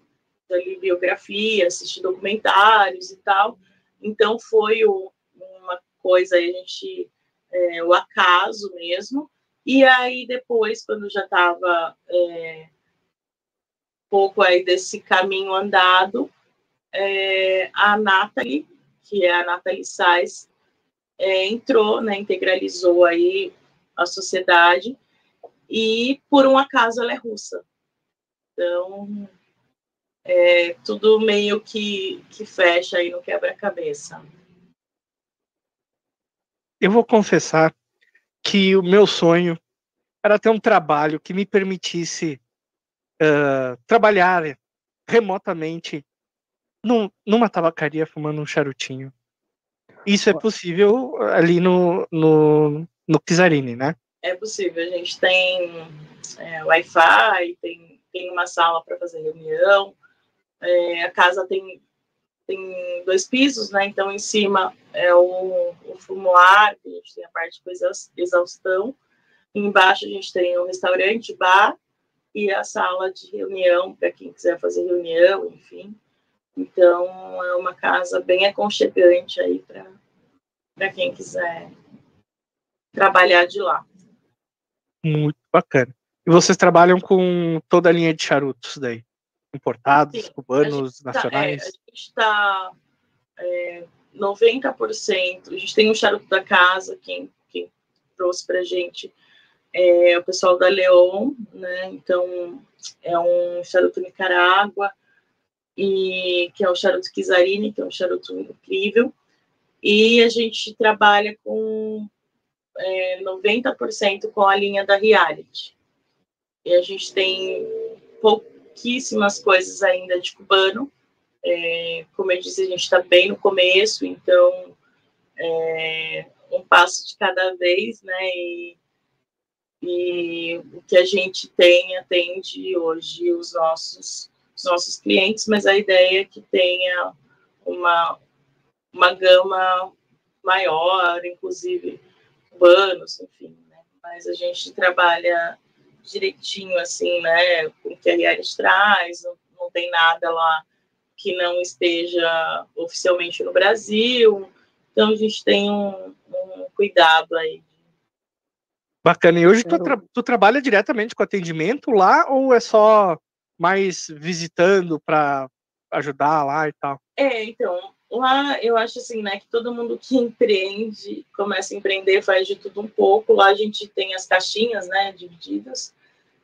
ali biografia, assisti documentários e tal. Então foi o, uma coisa a gente é, o acaso mesmo. E aí depois, quando já estava é, pouco aí desse caminho andado, é, a Nathalie, que é a Nathalie Sais, é, entrou, né, integralizou aí a sociedade e por um acaso ela é russa. Então, é, tudo meio que, que fecha aí no quebra-cabeça. Eu vou confessar que o meu sonho era ter um trabalho que me permitisse uh, trabalhar remotamente num, numa tabacaria fumando um charutinho. Isso é possível ali no, no, no Kizarini, né? É possível. A gente tem é, Wi-Fi, tem, tem uma sala para fazer reunião, é, a casa tem, tem dois pisos, né? Então, em cima é o, o fumoar, a gente tem a parte com exaustão. Embaixo a gente tem o restaurante, bar e a sala de reunião para quem quiser fazer reunião, enfim. Então, é uma casa bem aconchegante aí para quem quiser trabalhar de lá. Muito bacana. E vocês trabalham com toda a linha de charutos daí? Importados, Sim, cubanos, nacionais? Tá, é, a gente está é, 90%. A gente tem um charuto da casa, quem, quem trouxe para a gente é o pessoal da Leon, né? Então, é um charuto Nicarágua, e, que é o charuto Kizarini, que é um charuto incrível. E a gente trabalha com é, 90% com a linha da Reality. E a gente tem pouquíssimas coisas ainda de cubano. É, como eu disse, a gente está bem no começo, então é, um passo de cada vez, né? E, e o que a gente tem atende hoje os nossos, os nossos clientes, mas a ideia é que tenha uma, uma gama maior, inclusive cubanos, enfim. Né? Mas a gente trabalha direitinho, assim, né, com o que a Riares traz, não, não tem nada lá que não esteja oficialmente no Brasil, então a gente tem um, um cuidado aí. Bacana, e hoje tu, tra tu trabalha diretamente com atendimento lá ou é só mais visitando para ajudar lá e tal? É, então, lá eu acho assim, né, que todo mundo que empreende, começa a empreender, faz de tudo um pouco. Lá a gente tem as caixinhas, né, divididas.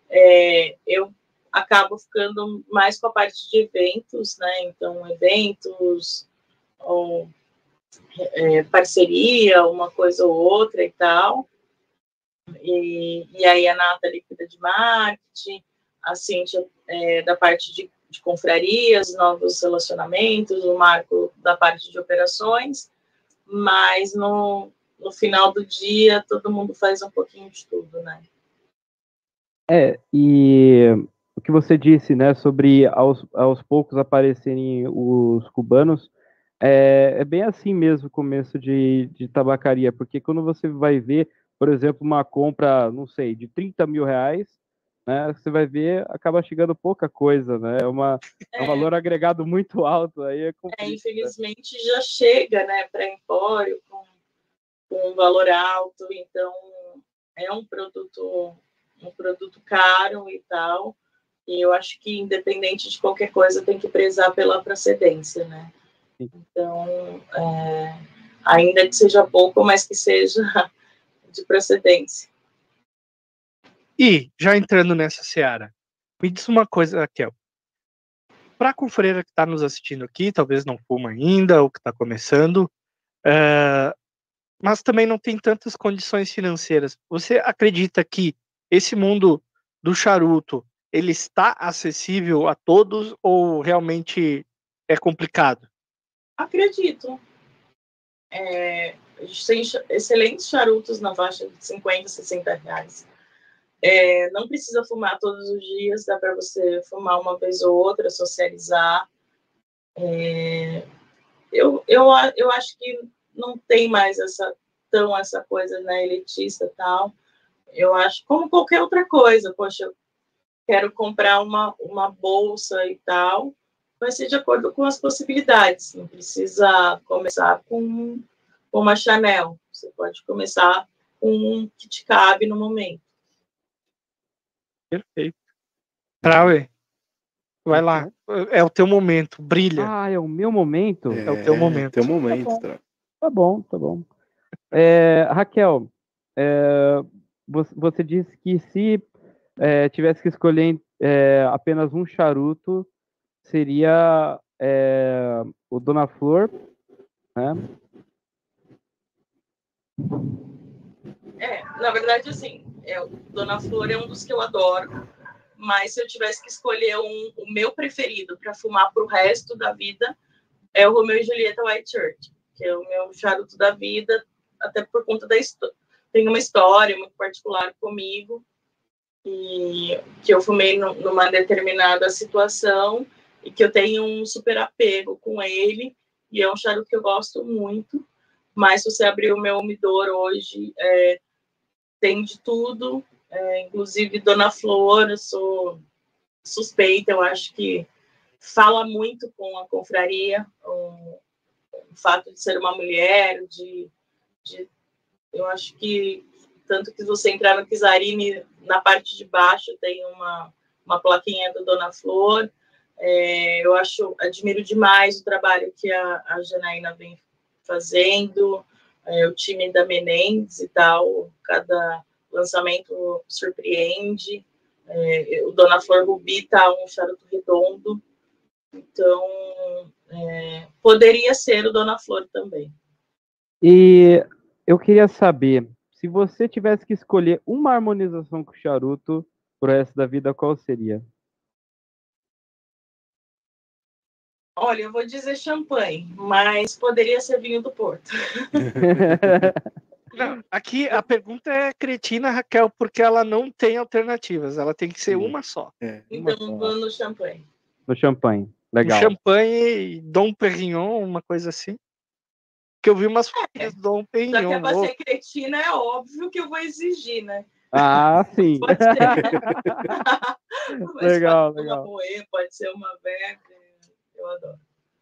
É, eu acabo ficando mais com a parte de eventos, né, então eventos, ou, é, parceria, uma coisa ou outra e tal. E, e aí a Nathalie cuida de marketing, a Cintia é, da parte de de confrarias, novos relacionamentos, o Marco da parte de operações, mas no, no final do dia todo mundo faz um pouquinho de tudo, né? É, e o que você disse, né, sobre aos, aos poucos aparecerem os cubanos, é, é bem assim mesmo o começo de, de tabacaria, porque quando você vai ver, por exemplo, uma compra, não sei, de 30 mil reais, né, você vai ver, acaba chegando pouca coisa, né? É, uma, é. é um valor agregado muito alto. Aí é, é infelizmente já chega, né, para empório com, com um valor alto, então é um produto um produto caro e tal. E eu acho que independente de qualquer coisa tem que prezar pela procedência, né? Então, é, ainda que seja pouco, mas que seja de procedência. E, já entrando nessa seara, me diz uma coisa, Raquel. Para a confreira que está nos assistindo aqui, talvez não fuma ainda, ou que está começando, é, mas também não tem tantas condições financeiras. Você acredita que esse mundo do charuto ele está acessível a todos ou realmente é complicado? Acredito. É, a gente tem excelentes charutos na faixa de 50, 60 reais. É, não precisa fumar todos os dias, dá para você fumar uma vez ou outra, socializar. É, eu, eu, eu acho que não tem mais essa tão essa coisa né, elitista tal. Eu acho como qualquer outra coisa. Poxa, eu quero comprar uma, uma bolsa e tal, vai ser de acordo com as possibilidades. Não precisa começar com, com uma Chanel. Você pode começar com um que te cabe no momento. Perfeito. Traue, vai lá. É o teu momento, brilha. Ah, é o meu momento? É, é o teu momento. É teu momento, tá bom, tá bom. Tá bom. É, Raquel, é, você disse que se é, tivesse que escolher é, apenas um charuto, seria é, o Dona Flor, né? É, na verdade, assim, é, o Dona Flor é um dos que eu adoro, mas se eu tivesse que escolher um, o meu preferido para fumar para o resto da vida, é o Romeu e Julieta White Church, que é o meu charuto da vida, até por conta da história. Tem uma história muito particular comigo, e que eu fumei numa determinada situação e que eu tenho um super apego com ele, e é um charuto que eu gosto muito. Mas se você abrir o meu umidor hoje, é, tem de tudo, é, inclusive Dona Flor, eu sou suspeita, eu acho que fala muito com a confraria, o, o fato de ser uma mulher, de, de, eu acho que tanto que você entrar no Kizarini, na parte de baixo tem uma, uma plaquinha do Dona Flor, é, eu acho, admiro demais o trabalho que a, a Janaína vem fazendo, é, o time da Menendez e tal, cada lançamento surpreende. É, o Dona Flor Rubi tá um charuto redondo, então é, poderia ser o Dona Flor também. E eu queria saber, se você tivesse que escolher uma harmonização com o charuto pro resto da vida, qual seria? Olha, eu vou dizer champanhe, mas poderia ser vinho do Porto. Não, aqui a pergunta é cretina, Raquel, porque ela não tem alternativas. Ela tem que ser uma só. É, uma então, vou no champanhe. No champanhe. Legal. champanhe, Dom Perignon, uma coisa assim. Que eu vi umas é, Dom Perignon. Já que é pra ser cretina, é óbvio que eu vou exigir, né? Ah, sim. Pode ser, legal, pode legal. Uma moe, pode ser uma verde. Eu adoro.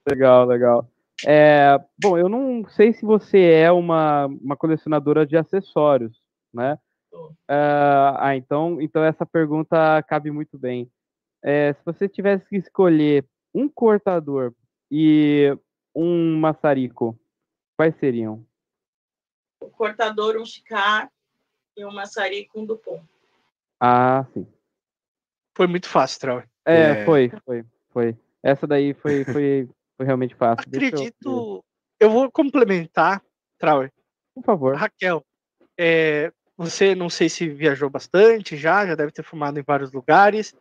Legal, legal. É, bom, eu não sei se você é uma, uma colecionadora de acessórios, né? Uh, ah, então, então essa pergunta cabe muito bem. É, se você tivesse que escolher um cortador e um maçarico, quais seriam? O cortador, um chicar e um maçarico, um dupont. Ah, sim. Foi muito fácil, Trau. É, é, foi, foi, foi. Essa daí foi, foi foi realmente fácil. Acredito. Eu... eu... vou complementar, Trauer. Por favor. Raquel, é, você não sei se viajou bastante já, já deve ter fumado em vários lugares.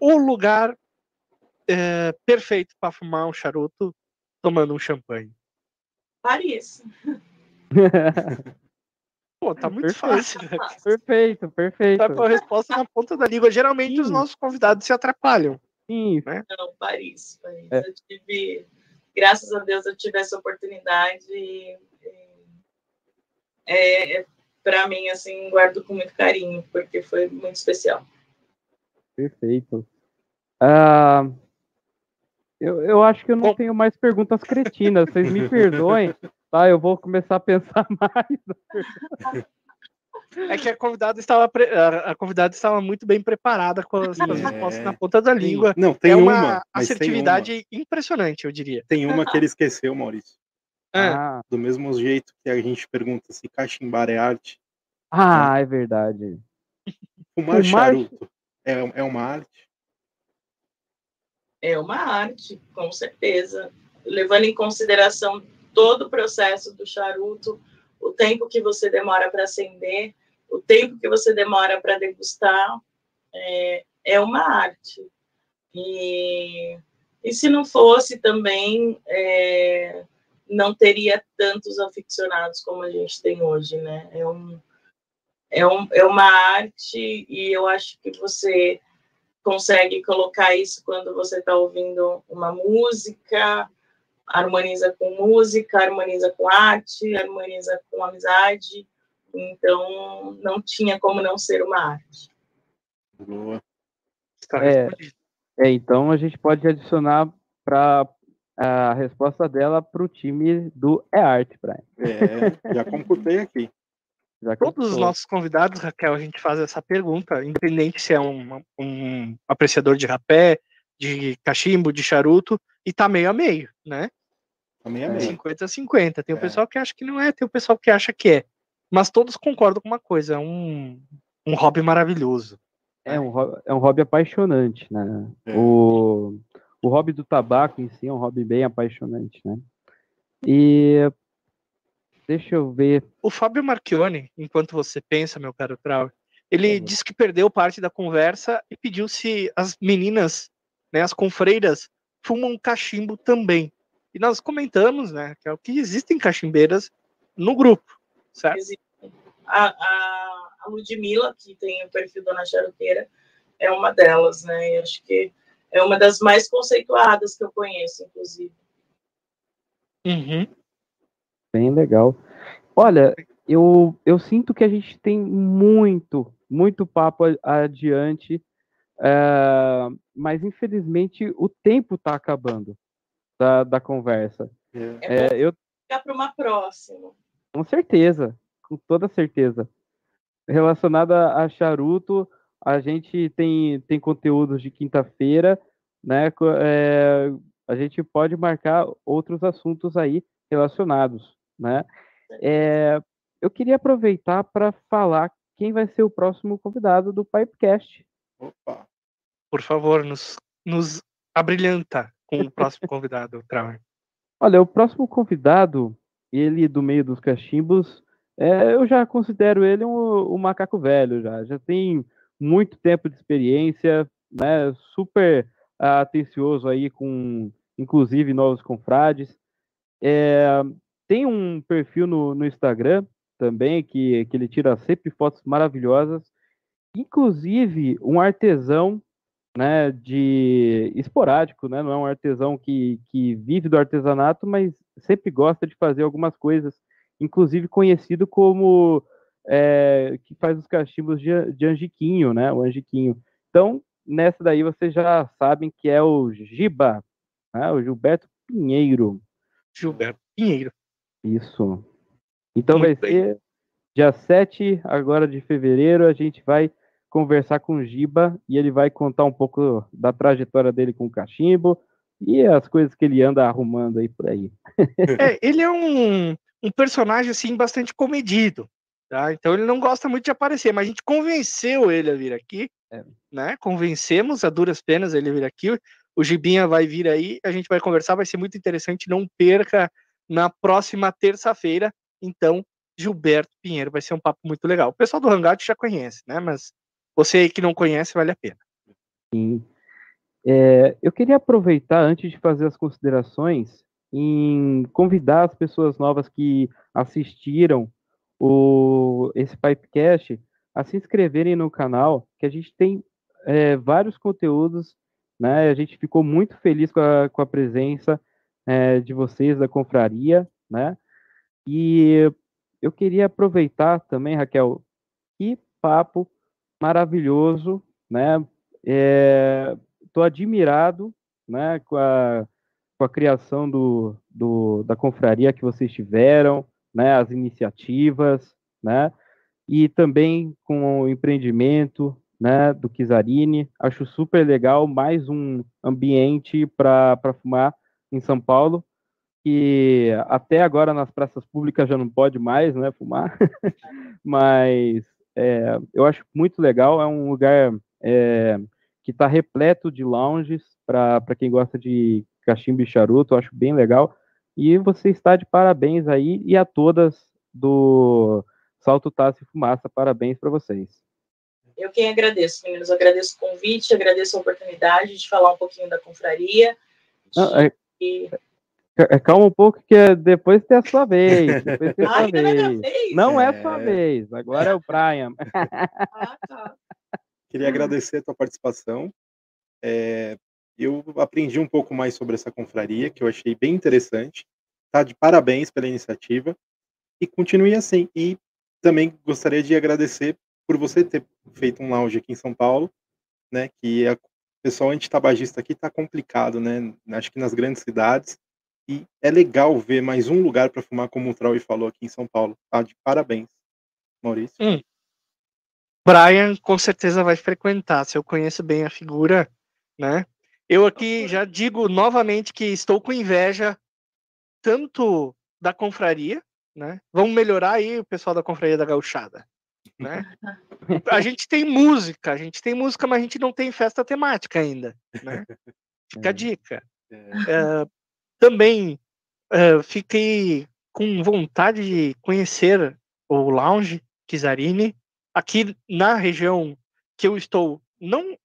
O lugar é, perfeito para fumar um charuto tomando um champanhe? Paris. Pô, tá muito perfeito, fácil. Né? Perfeito, perfeito. Tá com a resposta na ponta da língua. Geralmente Sim. os nossos convidados se atrapalham. Sim. Né? Não, Paris. Paris. É. Eu tive, graças a Deus, eu tive essa oportunidade. E, é, é para mim, assim, guardo com muito carinho, porque foi muito especial. Perfeito. Uh, eu, eu acho que eu não Bom. tenho mais perguntas cretinas. Vocês me perdoem, tá? Eu vou começar a pensar mais. É que a convidada estava, pre... a convidada estava muito bem preparada com as, é. respostas na ponta da língua. Não, tem é uma, assertividade uma. impressionante, eu diria. Tem uma que ele esqueceu, Maurício. É. Ah, Do mesmo jeito que a gente pergunta se cachimbar é arte, ah, é verdade. fumar Fumar- charuto é, é uma arte. É uma arte, com certeza. Levando em consideração todo o processo do charuto, o tempo que você demora para acender, o tempo que você demora para degustar, é, é uma arte. E, e se não fosse também, é, não teria tantos aficionados como a gente tem hoje, né? É, um, é, um, é uma arte e eu acho que você consegue colocar isso quando você está ouvindo uma música, harmoniza com música, harmoniza com arte, harmoniza com amizade. Então, não tinha como não ser uma arte. Boa. Está É. respondido. É, então a gente pode adicionar para a resposta dela para o time do É Arte, Brian. É, já computei aqui. Já Todos os nossos convidados, Raquel, a gente faz essa pergunta, independente se é um, um apreciador de rapé, de cachimbo, de charuto, e tá meio a meio, né? Também é É. meio. 50 a 50. Tem o É. pessoal que acha que não é, tem o pessoal que acha que é. Mas todos concordam com uma coisa, é um, um hobby maravilhoso. É um, hobby, é um hobby apaixonante, né? É. O, o hobby do tabaco em si é um hobby bem apaixonante, né? E deixa eu ver. O Fábio Marchione, enquanto você pensa, meu caro Trau, ele favor. disse que perdeu parte da conversa e pediu se as meninas, né, as confreiras, fumam cachimbo também. E nós comentamos, né, que, é o que existem cachimbeiras no grupo, certo? A, a, a Ludmilla, que tem o perfil Dona Charuteira, é uma delas, né? E acho que é uma das mais conceituadas que eu conheço, inclusive. Uhum. Bem legal. Olha, eu, eu sinto que a gente tem muito, muito papo adiante, eh, mas infelizmente o tempo está acabando da, da conversa. É. É É, eu ficar para uma próxima. Com certeza, com toda certeza. Relacionada a charuto, a gente tem, tem conteúdos de quinta-feira, né? é, a gente pode marcar outros assuntos aí relacionados, né? É, eu queria aproveitar para falar quem vai ser o próximo convidado do Pipecast. Opa. Por favor, nos, nos abrilhanta com o próximo convidado, Trauer. Olha, o próximo convidado, ele do meio dos cachimbos, é, eu já considero ele um, um macaco velho já. Já tem muito tempo de experiência, né? Super atencioso aí com, inclusive, novos confrades. É, tem um perfil no, no Instagram também que, que ele tira sempre fotos maravilhosas. Inclusive, um artesão né, de esporádico, né? Não é um artesão que, que vive do artesanato, mas sempre gosta de fazer algumas coisas, inclusive conhecido como é, que faz os cachimbos de, de Angiquinho, né? O Angiquinho. Então, nessa daí vocês já sabem que é o Giba, né? o Gilberto Pinheiro. Gilberto Pinheiro. Isso. Então Muito vai bem. ser dia 7 agora de fevereiro, a gente vai conversar com o Giba e ele vai contar um pouco da trajetória dele com o cachimbo e as coisas que ele anda arrumando aí por aí. É, ele é um, um personagem assim bastante comedido, tá? Então ele não gosta muito de aparecer, mas a gente convenceu ele a vir aqui, É. né? Convencemos a duras penas ele a vir aqui. O Gibinha vai vir aí, a gente vai conversar, vai ser muito interessante. Não perca na próxima terça-feira. Então, Gilberto Pinheiro vai ser um papo muito legal. O pessoal do Hangout já conhece, né? Mas você aí que não conhece, vale a pena. Sim. É, eu queria aproveitar, antes de fazer as considerações, em convidar as pessoas novas que assistiram o, esse Pipecast a se inscreverem no canal, que a gente tem é, vários conteúdos, né? A gente ficou muito feliz com a, com a presença é, de vocês da confraria, né? E eu queria aproveitar também, Raquel, que papo maravilhoso, né? Estou admirado, né, com a, com a criação do, do, da confraria que vocês tiveram, né, as iniciativas, né, e também com o empreendimento, né, do Kizarini. Acho super legal, mais um ambiente para fumar em São Paulo. que até agora nas praças públicas já não pode mais, né, fumar, mas é, eu acho muito legal, é um lugar é, que está repleto de lounges para quem gosta de cachimbo e charuto, eu acho bem legal, e você está de parabéns aí, e a todas do Salto Taça e Fumaça, parabéns para vocês. Eu quem agradeço, meninos, eu agradeço o convite, agradeço a oportunidade de falar um pouquinho da confraria. De... Não, é... É, calma um pouco, que é depois tem a sua vez. Depois tem a sua vez. vez. Não é a sua é. vez, agora é o Brian. Ah, tá. Queria agradecer a tua participação. É, eu aprendi um pouco mais sobre essa confraria, que eu achei bem interessante. Tá de parabéns pela iniciativa. E continue assim. E também gostaria de agradecer por você ter feito um lounge aqui em São Paulo, né? Que o pessoal antitabagista aqui tá complicado, né? Acho que nas grandes cidades e é legal ver mais um lugar para fumar, como o Troy falou aqui em São Paulo. Tá de parabéns, Maurício. Hum. Brian com certeza vai frequentar, se eu conheço bem a figura, né? Eu aqui já digo novamente que estou com inveja tanto da confraria, né? Vamos melhorar aí o pessoal da confraria da gauchada, né? A gente tem música, a gente tem música, mas a gente não tem festa temática ainda, né? Fica a é. dica. É. É, também uh, fiquei com vontade de conhecer o Lounge Kizarini. Aqui na região que eu estou, não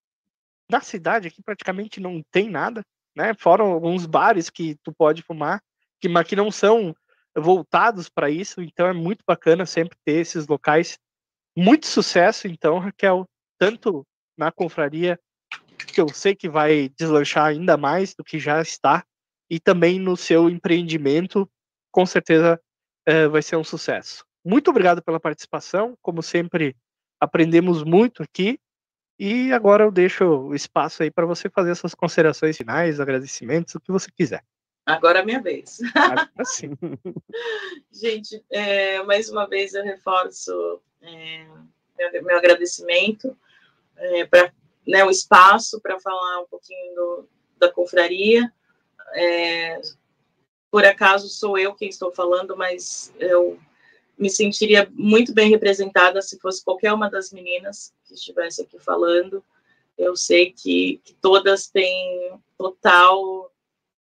na cidade aqui praticamente não tem nada, né? Fora alguns bares que tu pode fumar, que, mas que não são voltados para isso, então é muito bacana sempre ter esses locais. Muito sucesso, então, Raquel, tanto na confraria, que eu sei que vai deslanchar ainda mais do que já está, e também no seu empreendimento, com certeza é, vai ser um sucesso. Muito obrigado pela participação, como sempre, aprendemos muito aqui. E agora eu deixo o espaço aí para você fazer essas considerações finais, agradecimentos, o que você quiser. Agora é a minha vez. Assim. Gente, é, mais uma vez eu reforço é, meu, meu, agradecimento é, para né, o espaço para falar um pouquinho do, da confraria. É, por acaso sou eu quem estou falando, mas eu me sentiria muito bem representada se fosse qualquer uma das meninas que estivesse aqui falando. Eu sei que, que todas têm total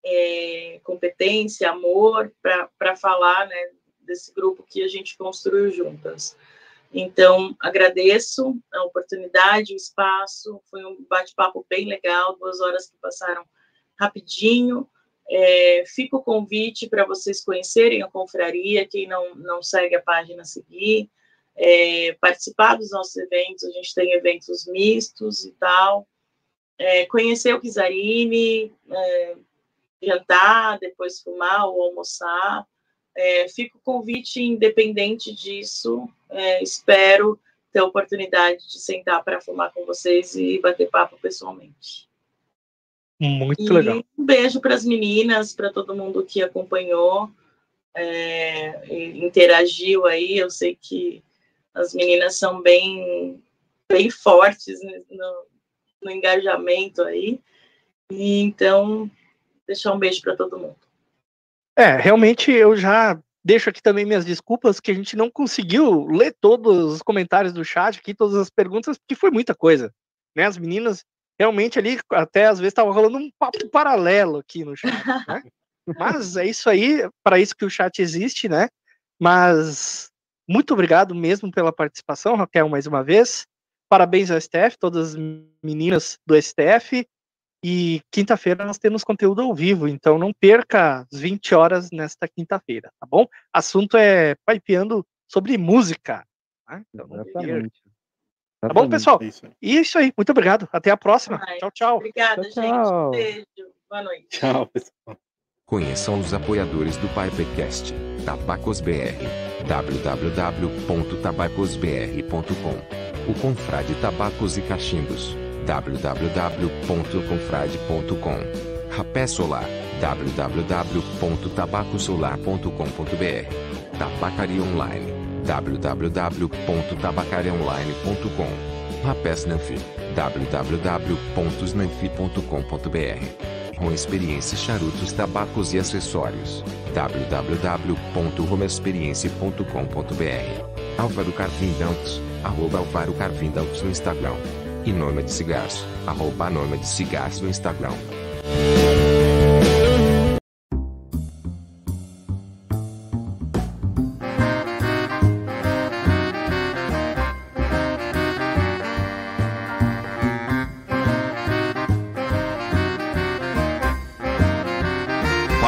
é, competência, amor para falar né, desse grupo que a gente construiu juntas. Então, agradeço a oportunidade, o espaço, foi um bate-papo bem legal, duas horas que passaram rapidinho. É, fica o convite para vocês conhecerem a confraria, quem não, não segue a página, seguir, é, participar dos nossos eventos, a gente tem eventos mistos e tal, é, conhecer o Kizarini, é, jantar, depois fumar ou almoçar, é, fica o convite independente disso, é, espero ter a oportunidade de sentar para fumar com vocês e bater papo pessoalmente. Muito e legal. Um beijo para as meninas, para todo mundo que acompanhou, é, interagiu aí. Eu sei que as meninas são bem, bem fortes no, no engajamento aí. E então, deixar um beijo para todo mundo. É, realmente eu já deixo aqui também minhas desculpas que a gente não conseguiu ler todos os comentários do chat aqui, todas as perguntas, porque foi muita coisa. Né? As meninas realmente ali, até às vezes estava rolando um papo paralelo aqui no chat, né? Mas é isso aí, para isso que o chat existe, né? Mas muito obrigado mesmo pela participação, Raquel, mais uma vez. Parabéns ao STF, todas as meninas do STF. E quinta-feira nós temos conteúdo ao vivo, então não perca as 20 horas nesta quinta-feira, tá bom? Assunto é pipeando sobre música. Né? Então, Exatamente. Tá bom, pessoal? É isso e é isso aí. Muito obrigado. Até a próxima. Tchau, tchau. Obrigada, tchau, tchau. gente. Beijo. Boa noite. Tchau, pessoal. Conheçam os apoiadores do Pipecast. Tabacos BR. www.tabacosbr.com O Confrade Tabacos e Cachimbos. www.confrade.com Rapé Solar. www.tabacosolar.com.br Tabacaria Online www.tabacariaonline.com Rapesnanfi www.snanfi.com.br Home Experience Charutos, Tabacos e Acessórios. www.homeexperience.com.br Álvaro Carvindantes, arroba Álvaro Carvindantes no Instagram. E Nômade Cigars, arroba Nômade Cigars no Instagram.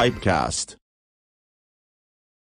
Pipecast.